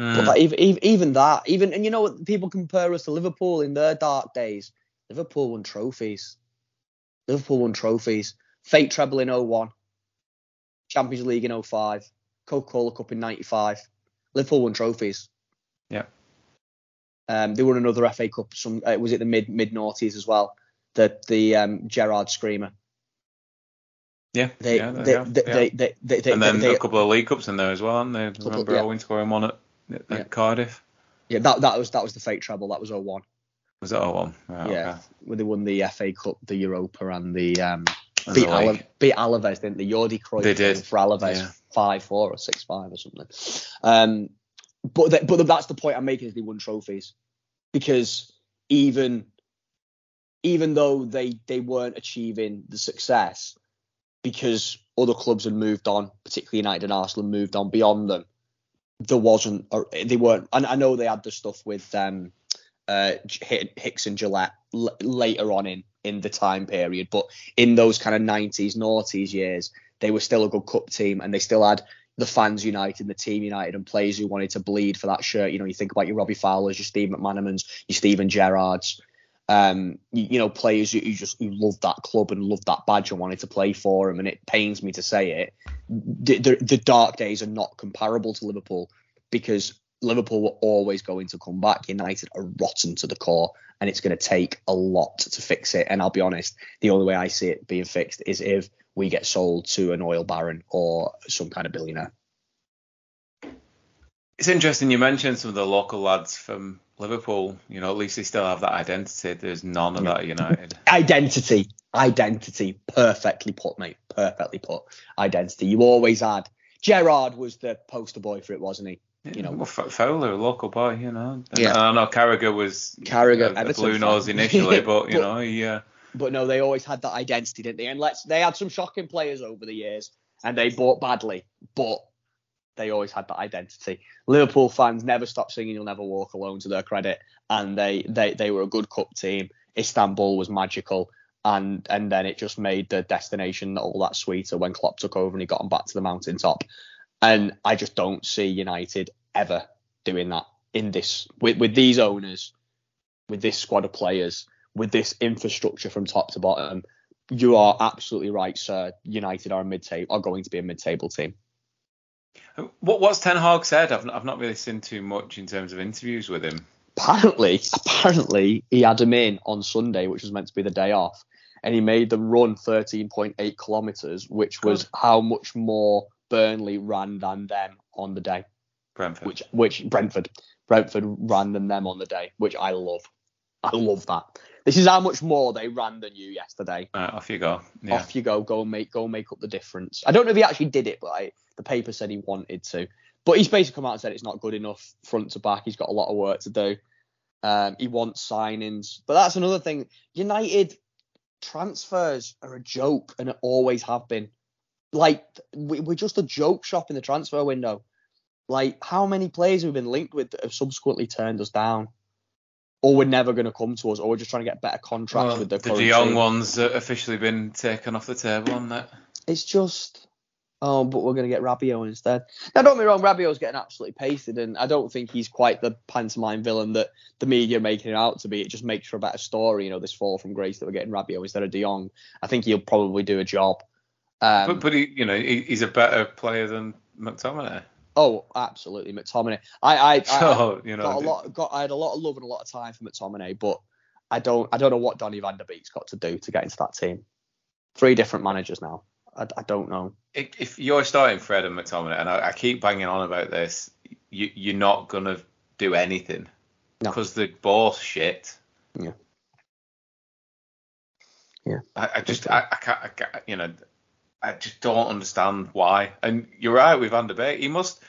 C: Mm.
B: But that, even, even that, even and you know what? People compare us to Liverpool in their dark days. Liverpool won trophies. Liverpool won trophies. Fate treble in 01. Champions League in 05. Coca-Cola Cup in 95. Liverpool won trophies.
C: Yeah.
B: Um, they won another FA Cup. Some uh, was it the mid mid noughties as well. The the um, Gerrard screamer.
C: Yeah,
B: They
C: yeah,
B: they, they,
C: yeah.
B: they, they, they, they,
C: and then
B: they-
C: a couple of League Cups in there as well, aren't they? Remember
B: yeah.
C: Owen scoring one at, at
B: Yeah.
C: Cardiff?
B: yeah that that was that was the fate treble. That was 01.
C: Was that Owen? Right,
B: Yeah.
C: Okay.
B: When they won the FA Cup, the Europa, and the um,
C: And
B: beat,
C: the.
B: Ale- beat Alaves, didn't they? Jordi Cruyff
C: They did,
B: for Alaves
C: yeah.
B: five four or six five or something. Um, but th- but that's the point I'm making is they won trophies because even even though they they weren't achieving the success because other clubs had moved on, particularly United and Arsenal moved on beyond them. There wasn't, or they weren't. And I know they had the stuff with um, uh, Hicks and Gillett l- later on in in the time period, but in those kind of 90s, noughties years, they were still a good cup team, and they still had the fans united, the team united, and players who wanted to bleed for that shirt. You know, you think about your Robbie Fowlers, your Steve McManamans, your Steven Gerrards, um, you, you know, players who, who just who loved that club and loved that badge and wanted to play for them. And it pains me to say it, the, the, the dark days are not comparable to Liverpool because Liverpool were always going to come back. United are rotten to the core, and it's going to take a lot to fix it. And I'll be honest, the only way I see it being fixed is if we get sold to an oil baron or some kind of billionaire.
C: It's interesting you mentioned some of the local lads from Liverpool. You know, at least they still have that identity. There's none of that at United.
B: Identity, identity, perfectly put, mate. Perfectly put. Identity. You always had. Gerrard was the poster boy for it, wasn't he? You know,
C: well, Fowler, a local boy, you know. And
B: Yeah.
C: I know Carragher was
B: Carragher,
C: a, a blue nose initially, but you
B: But-
C: know, he, uh,
B: but no, they always had that identity, didn't they? And let's they had some shocking players over the years, and they bought badly, but they always had that identity. Liverpool fans never stopped singing "You'll Never Walk Alone" to their credit, and they they they were a good cup team. Istanbul was magical, and and then it just made the destination all that sweeter when Klopp took over and he got them back to the mountaintop. And I just don't see United ever doing that in this with with these owners, with this squad of players, with this infrastructure from top to bottom. You are absolutely right, sir. United are a mid-table, are going to be a mid-table team.
C: What what's Ten Hag said? I've not, I've not really seen too much in terms of interviews with him.
B: apparently, apparently he had him in on Sunday, which was meant to be the day off, and he made them run 13.8 kilometers, which was
C: Good.
B: how much more Burnley ran than them on the day.
C: Brentford.
B: Which, which Brentford, Brentford ran than them on the day, which I love. I love that. This is how much more they ran than you yesterday.
C: Right, off you go. Yeah.
B: Off you go, go and make go and make up the difference. I don't know if he actually did it, but I, the paper said he wanted to. But he's basically come out and said it's not good enough front to back. He's got a lot of work to do. Um, he wants signings, but that's another thing. United transfers are a joke, and it always have been. Like we, we're just a joke shop in the transfer window. Like how many players we've been linked with that have subsequently turned us down, or we're never going to come to us, or we're just trying to get better contracts
C: Well,
B: with the
C: the De Jong one's officially been taken off the table on that.
B: It's just, oh, but we're going to get Rabiot instead. Now, don't get me wrong, Rabiot's getting absolutely pasted, and I don't think he's quite the pantomime villain that the media are making him out to be. It just makes for a better story, you know, this fall from grace that we're getting Rabiot instead of De Jong. I think he'll probably do a job. Um,
C: but but he, you know, he, he's a better player than McTominay.
B: Oh, absolutely, McTominay. I, I, I,
C: So, oh, you know,
B: got a lot, got, I had a lot of love and a lot of time for McTominay, but I don't, I don't know what Donny Van Der Beek's got to do to get into that team. Three different managers now. I, I don't know.
C: if, you're starting Fred and McTominay, and I, I keep banging on about this, you, you're not gonna do anything
B: No.
C: because the ball's shit.
B: Yeah. Yeah.
C: I, I just, I, I, can't, I can't, you know, I just don't understand why. And you're right with Van der Beek. He must,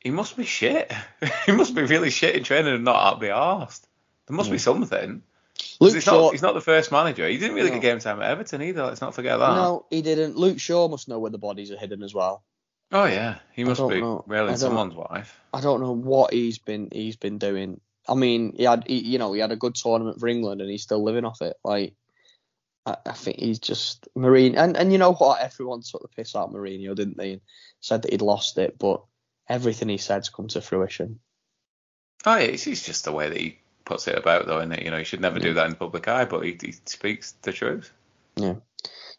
C: he must be shit. he must be really shit in training and not be arsed. There must
B: Yeah.
C: be hmm. something.
B: Luke
C: He's
B: Shaw.
C: not, he's not the first manager. He didn't really
B: No.
C: get game time at Everton either. Let's not forget that.
B: no, he didn't. Luke Shaw must know where the bodies are hidden as well.
C: Oh yeah, he must be
B: know.
C: Railing someone's wife.
B: I don't know what he's been he's been doing. I mean, he had he, you know he had a good tournament for England and he's still living off it. Like I, I think he's just Marine and and you know what? Everyone took the piss out of Mourinho, didn't they? And said that he'd lost it, but everything he said's come to fruition.
C: Oh yeah, it's, it's just the way that he puts it about though, isn't it? You know, he should never
B: Yeah.
C: do that in public eye, but he, he speaks the truth. Yeah.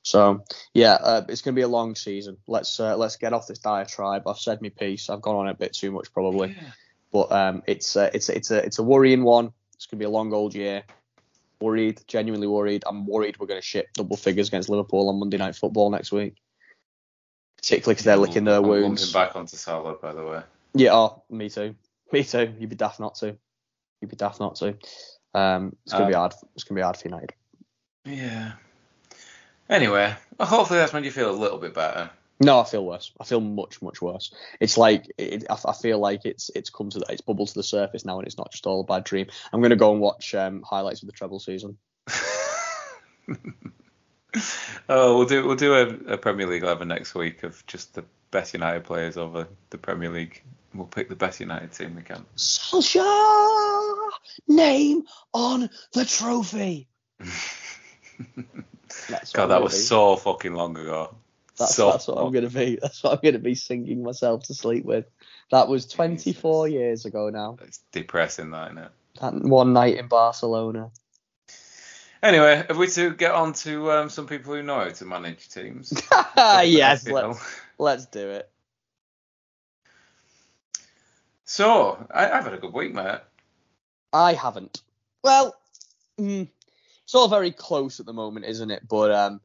B: So yeah, uh, it's going to be a long season. Let's uh, let's get off this diatribe. I've said my piece. I've gone on a bit too much probably, but um, it's uh, it's it's a it's a worrying one. It's going to be a long old year. Worried, genuinely worried. I'm worried we're going to ship double figures against Liverpool on Monday Night Football next week. Particularly because they're licking their
C: I'm
B: wounds.
C: back onto Salah, by the way.
B: Yeah, oh, me too. Me too. You'd be daft not to. You'd be daft not to. Um, it's gonna be
C: Um,
B: hard. It's gonna be hard for United.
C: Yeah. Anyway, hopefully that's made you feel a little bit better.
B: No, I feel worse. I feel much, much worse. It's like it, I, I feel like it's it's come to the, it's bubbled to the surface now, and it's not just all a bad dream. I'm gonna go and watch um, highlights of the treble season.
C: oh, we'll do we'll do a, a Premier League eleven next week of just the best United players over the Premier League. We'll pick the best United team we can.
B: Solskjaer, name on the trophy.
C: God, that was so fucking long ago.
B: That's,
C: so
B: that's what I'm gonna be. That's what I'm gonna be singing myself to sleep with. That was 24 years ago now.
C: It's depressing, that, isn't it?
B: That one night in Barcelona.
C: Anyway, have we to get on to um, some people who know how to manage teams?
B: yes, let's, let's do it.
C: So, I, I've had a good week, mate.
B: I haven't. Well, mm, it's all very close at the moment, isn't it? But um,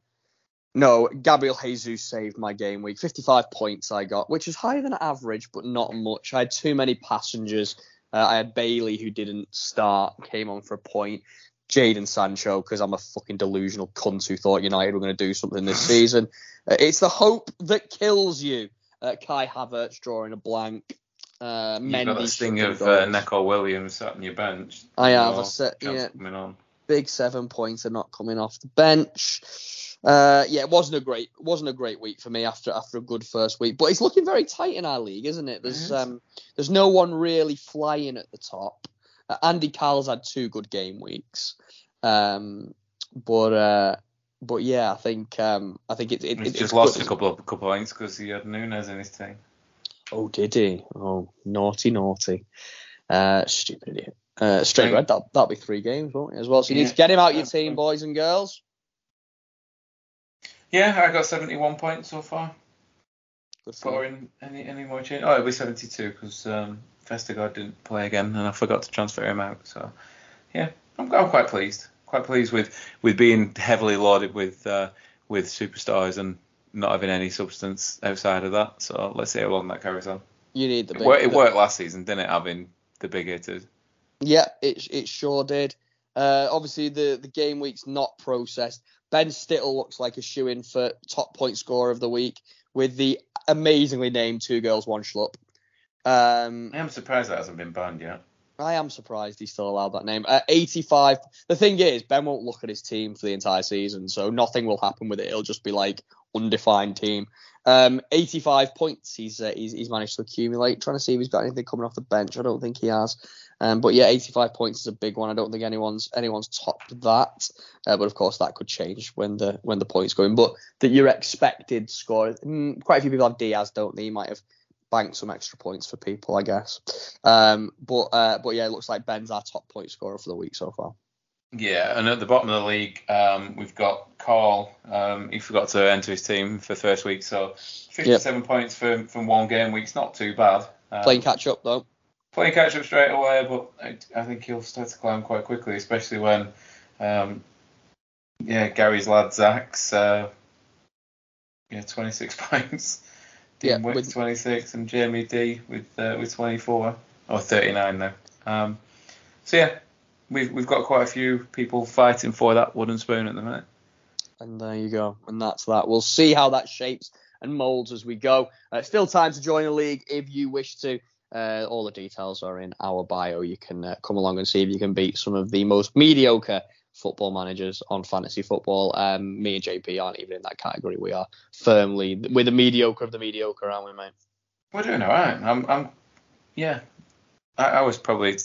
B: no, Gabriel Jesus saved my game week. 55 points I got, which is higher than average, but not much. I had too many passengers. Uh, I had Bailey, who didn't start, came on for a point. Jadon Sancho, because I'm a fucking delusional cunt who thought United were going to do something this season. Uh, it's the hope that kills you. Uh, Kai Havertz drawing a blank. Uh,
C: You've
B: Mendy
C: got the sting of uh. Neco Williams sat on your bench.
B: I have. I said, yeah,
C: coming on.
B: big seven pointer not coming off the bench. Uh, yeah, it wasn't a great wasn't a great week for me after after a good first week, but it's looking very tight in our league, isn't it? There's um there's no one really flying at the top. Uh, Andy Carroll's had two good game weeks, um, but uh, but yeah, I think um I think it, it,
C: He's
B: it-
C: just lost a couple of couple of points because he had Núñez in his team.
B: Oh, did he? Oh, naughty, naughty. Uh, stupid idiot. Uh, straight red. That that'll be three games, won't it? As well. So you
C: Yeah.
B: need to get him out your team, boys and girls.
C: Yeah, I got 71 points so far.
B: Good
C: any any more change? Oh, it'll be 72 because um, Vestergaard didn't play again, and I forgot to transfer him out. So, yeah, I'm, I'm quite pleased. Quite pleased with, with being heavily loaded with uh, with superstars and not having any substance outside of that. So let's see how long that carries on.
B: You need the
C: It,
B: big.
C: wor- it worked last season, didn't it? Having the big hitters.
B: Yeah, it it sure did. Uh, obviously the the game week's not processed. Ben Stittle looks like a shoe in for top point scorer of the week with the amazingly named two girls one schlup. Um,
C: I am surprised that hasn't been banned yet.
B: I am surprised he's still allowed that name. Uh, 85. The thing is, Ben won't look at his team for the entire season, so nothing will happen with it. It'll just be like undefined team. Um, 85 points he's, uh, he's he's managed to accumulate. Trying to see if he's got anything coming off the bench. I don't think he has. Um, but yeah, 85 points is a big one. I don't think anyone's anyone's topped that. Uh, but of course, that could change when the when the points go in. But that your expected score, mm, quite a few people have Diaz, don't they? You might have banked some extra points for people, I guess. Um, but uh, but yeah, it looks like Ben's our top point scorer for the week so far.
C: Yeah, and at the bottom of the league, um, we've got Carl. Um, he forgot to enter his team for the first week, so 57 points from from one game week's not too bad. Um,
B: Playing catch up though.
C: playing catch up straight away, but I, I think he'll start to climb quite quickly, especially when, um, yeah, Gary's lad Zach's, uh, yeah, 26 points.
B: Yeah,
C: Dean Wick
B: with-
C: 26 and Jamie D with uh, with 24 or 39 now. Um, so yeah, we've we've got quite a few people fighting for that wooden spoon at the minute.
B: And there you go. And that's that. We'll see how that shapes and molds as we go. Uh, still time to join the league if you wish to. Uh, all the details are in our bio. You can uh, come along and see if you can beat some of the most mediocre football managers on fantasy football. Um, me and JP aren't even in that category. We are firmly we're the mediocre of the mediocre, aren't we, mate?
C: We're doing all right. I'm, I'm yeah. I, I was probably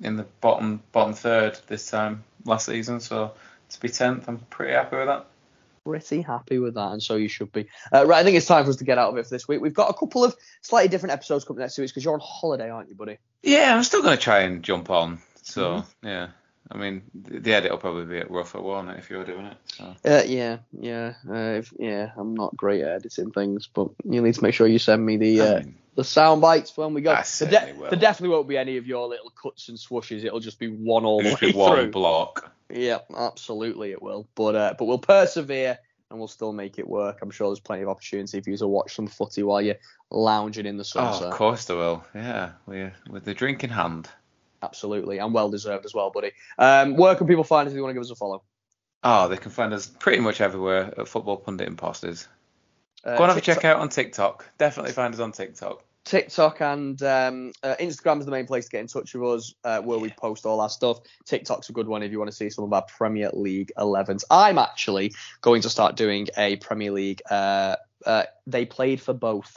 C: in the bottom bottom third this time last season, so to be tenth, I'm pretty happy with that.
B: pretty happy with that, and so you should be. Uh, right, I think it's time for us to get out of it for this week. We've got a couple of slightly different episodes coming next week because you're on holiday, aren't you, buddy?
C: Yeah, I'm still gonna try and jump on. So yeah, I mean the, edit will probably be a rougher, won't it, if you're doing it? So.
B: Uh, yeah, yeah, uh, if, yeah. I'm not great at editing things, but you need to make sure you send me the
C: I
B: uh,
C: mean,
B: the sound bites when we go. There,
C: will.
B: there definitely won't be any of your little cuts and swooshes. It'll just be one all the way
C: one
B: through.
C: block.
B: Yeah, absolutely it will. But uh, but we'll persevere and we'll still make it work. I'm sure there's plenty of opportunity for you to watch some footy while you're lounging in the
C: Oh, of course there will. Yeah, we with the drink in hand.
B: Absolutely, and well deserved as well, buddy. Um, where can people find us if you want to give us a follow?
C: Oh, they can find us pretty much everywhere at Football Pundit Imposters.
B: Uh,
C: Go and have a check out on TikTok. Definitely find us on TikTok.
B: TikTok and um, uh, Instagram is the main place to get in touch with us, uh, where we post all our stuff. TikTok's a good one if you want to see some of our Premier League 11s. I'm actually going to start doing a Premier League. Uh, uh, they played for both.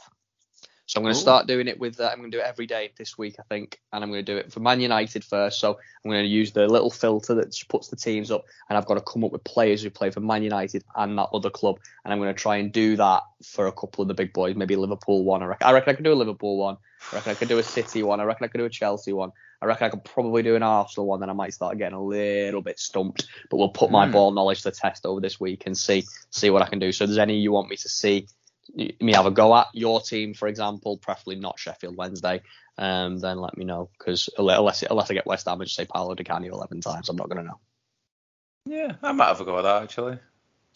B: So I'm going to
C: Ooh.
B: start doing it with. Uh, I'm going to do it every day this week, I think, and I'm going to do it for Man United first. So I'm going to use the little filter that puts the teams up, and I've got to come up with players who play for Man United and that other club, and I'm going to try and do that for a couple of the big boys, maybe Liverpool one. I reckon I, reckon I could do a Liverpool one. I reckon I could do a City one. I reckon I could do a Chelsea one. I reckon I could probably do an Arsenal one. Then I might start getting a little bit stumped. But we'll put my
C: Hmm.
B: ball knowledge to the test over this week and see see what I can do. So if there's any you want me to see me have a go at your team, for example, preferably not Sheffield Wednesday, um, then let me know because unless unless I get West Ham and just say Paolo Di Canio 11 times, I'm not going to know.
C: Yeah, I might have a go at that actually.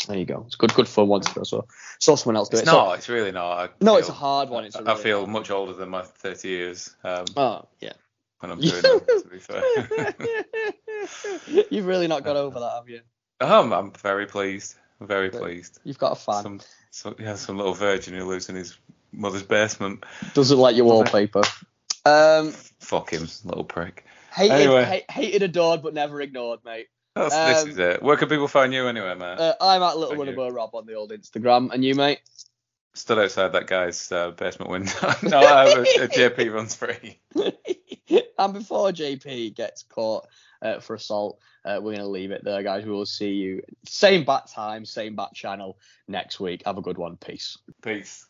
B: There you go. It's good good fun once. So saw someone else do
C: It's
B: it. So-
C: It's really not. I
B: no,
C: feel,
B: it's a hard one. It's a
C: I
B: really
C: feel much older than my 30 years um,
B: Oh yeah.
C: when I'm doing it. To be fair.
B: You've really not got over that, have you?
C: um, I'm very pleased. I'm very pleased.
B: You've got a fan.
C: Some, some, yeah, some little virgin who lives in his mother's basement.
B: Doesn't like your wallpaper. Um,
C: Fuck him, little prick.
B: hated,
C: Anyway.
B: ha- hated, adored, but never ignored, mate.
C: That's,
B: Um,
C: this is it. Where can people find you anyway, mate?
B: Uh, I'm at Little
C: you.
B: Rob on the old Instagram, and you, mate
C: stood outside that guy's uh, basement window. no, a uh, JP runs free.
B: and before JP gets caught uh, for assault, uh, we're going to leave it there, guys. We will see you same bat time, same bat channel next week. Have a good one. Peace.
C: Peace.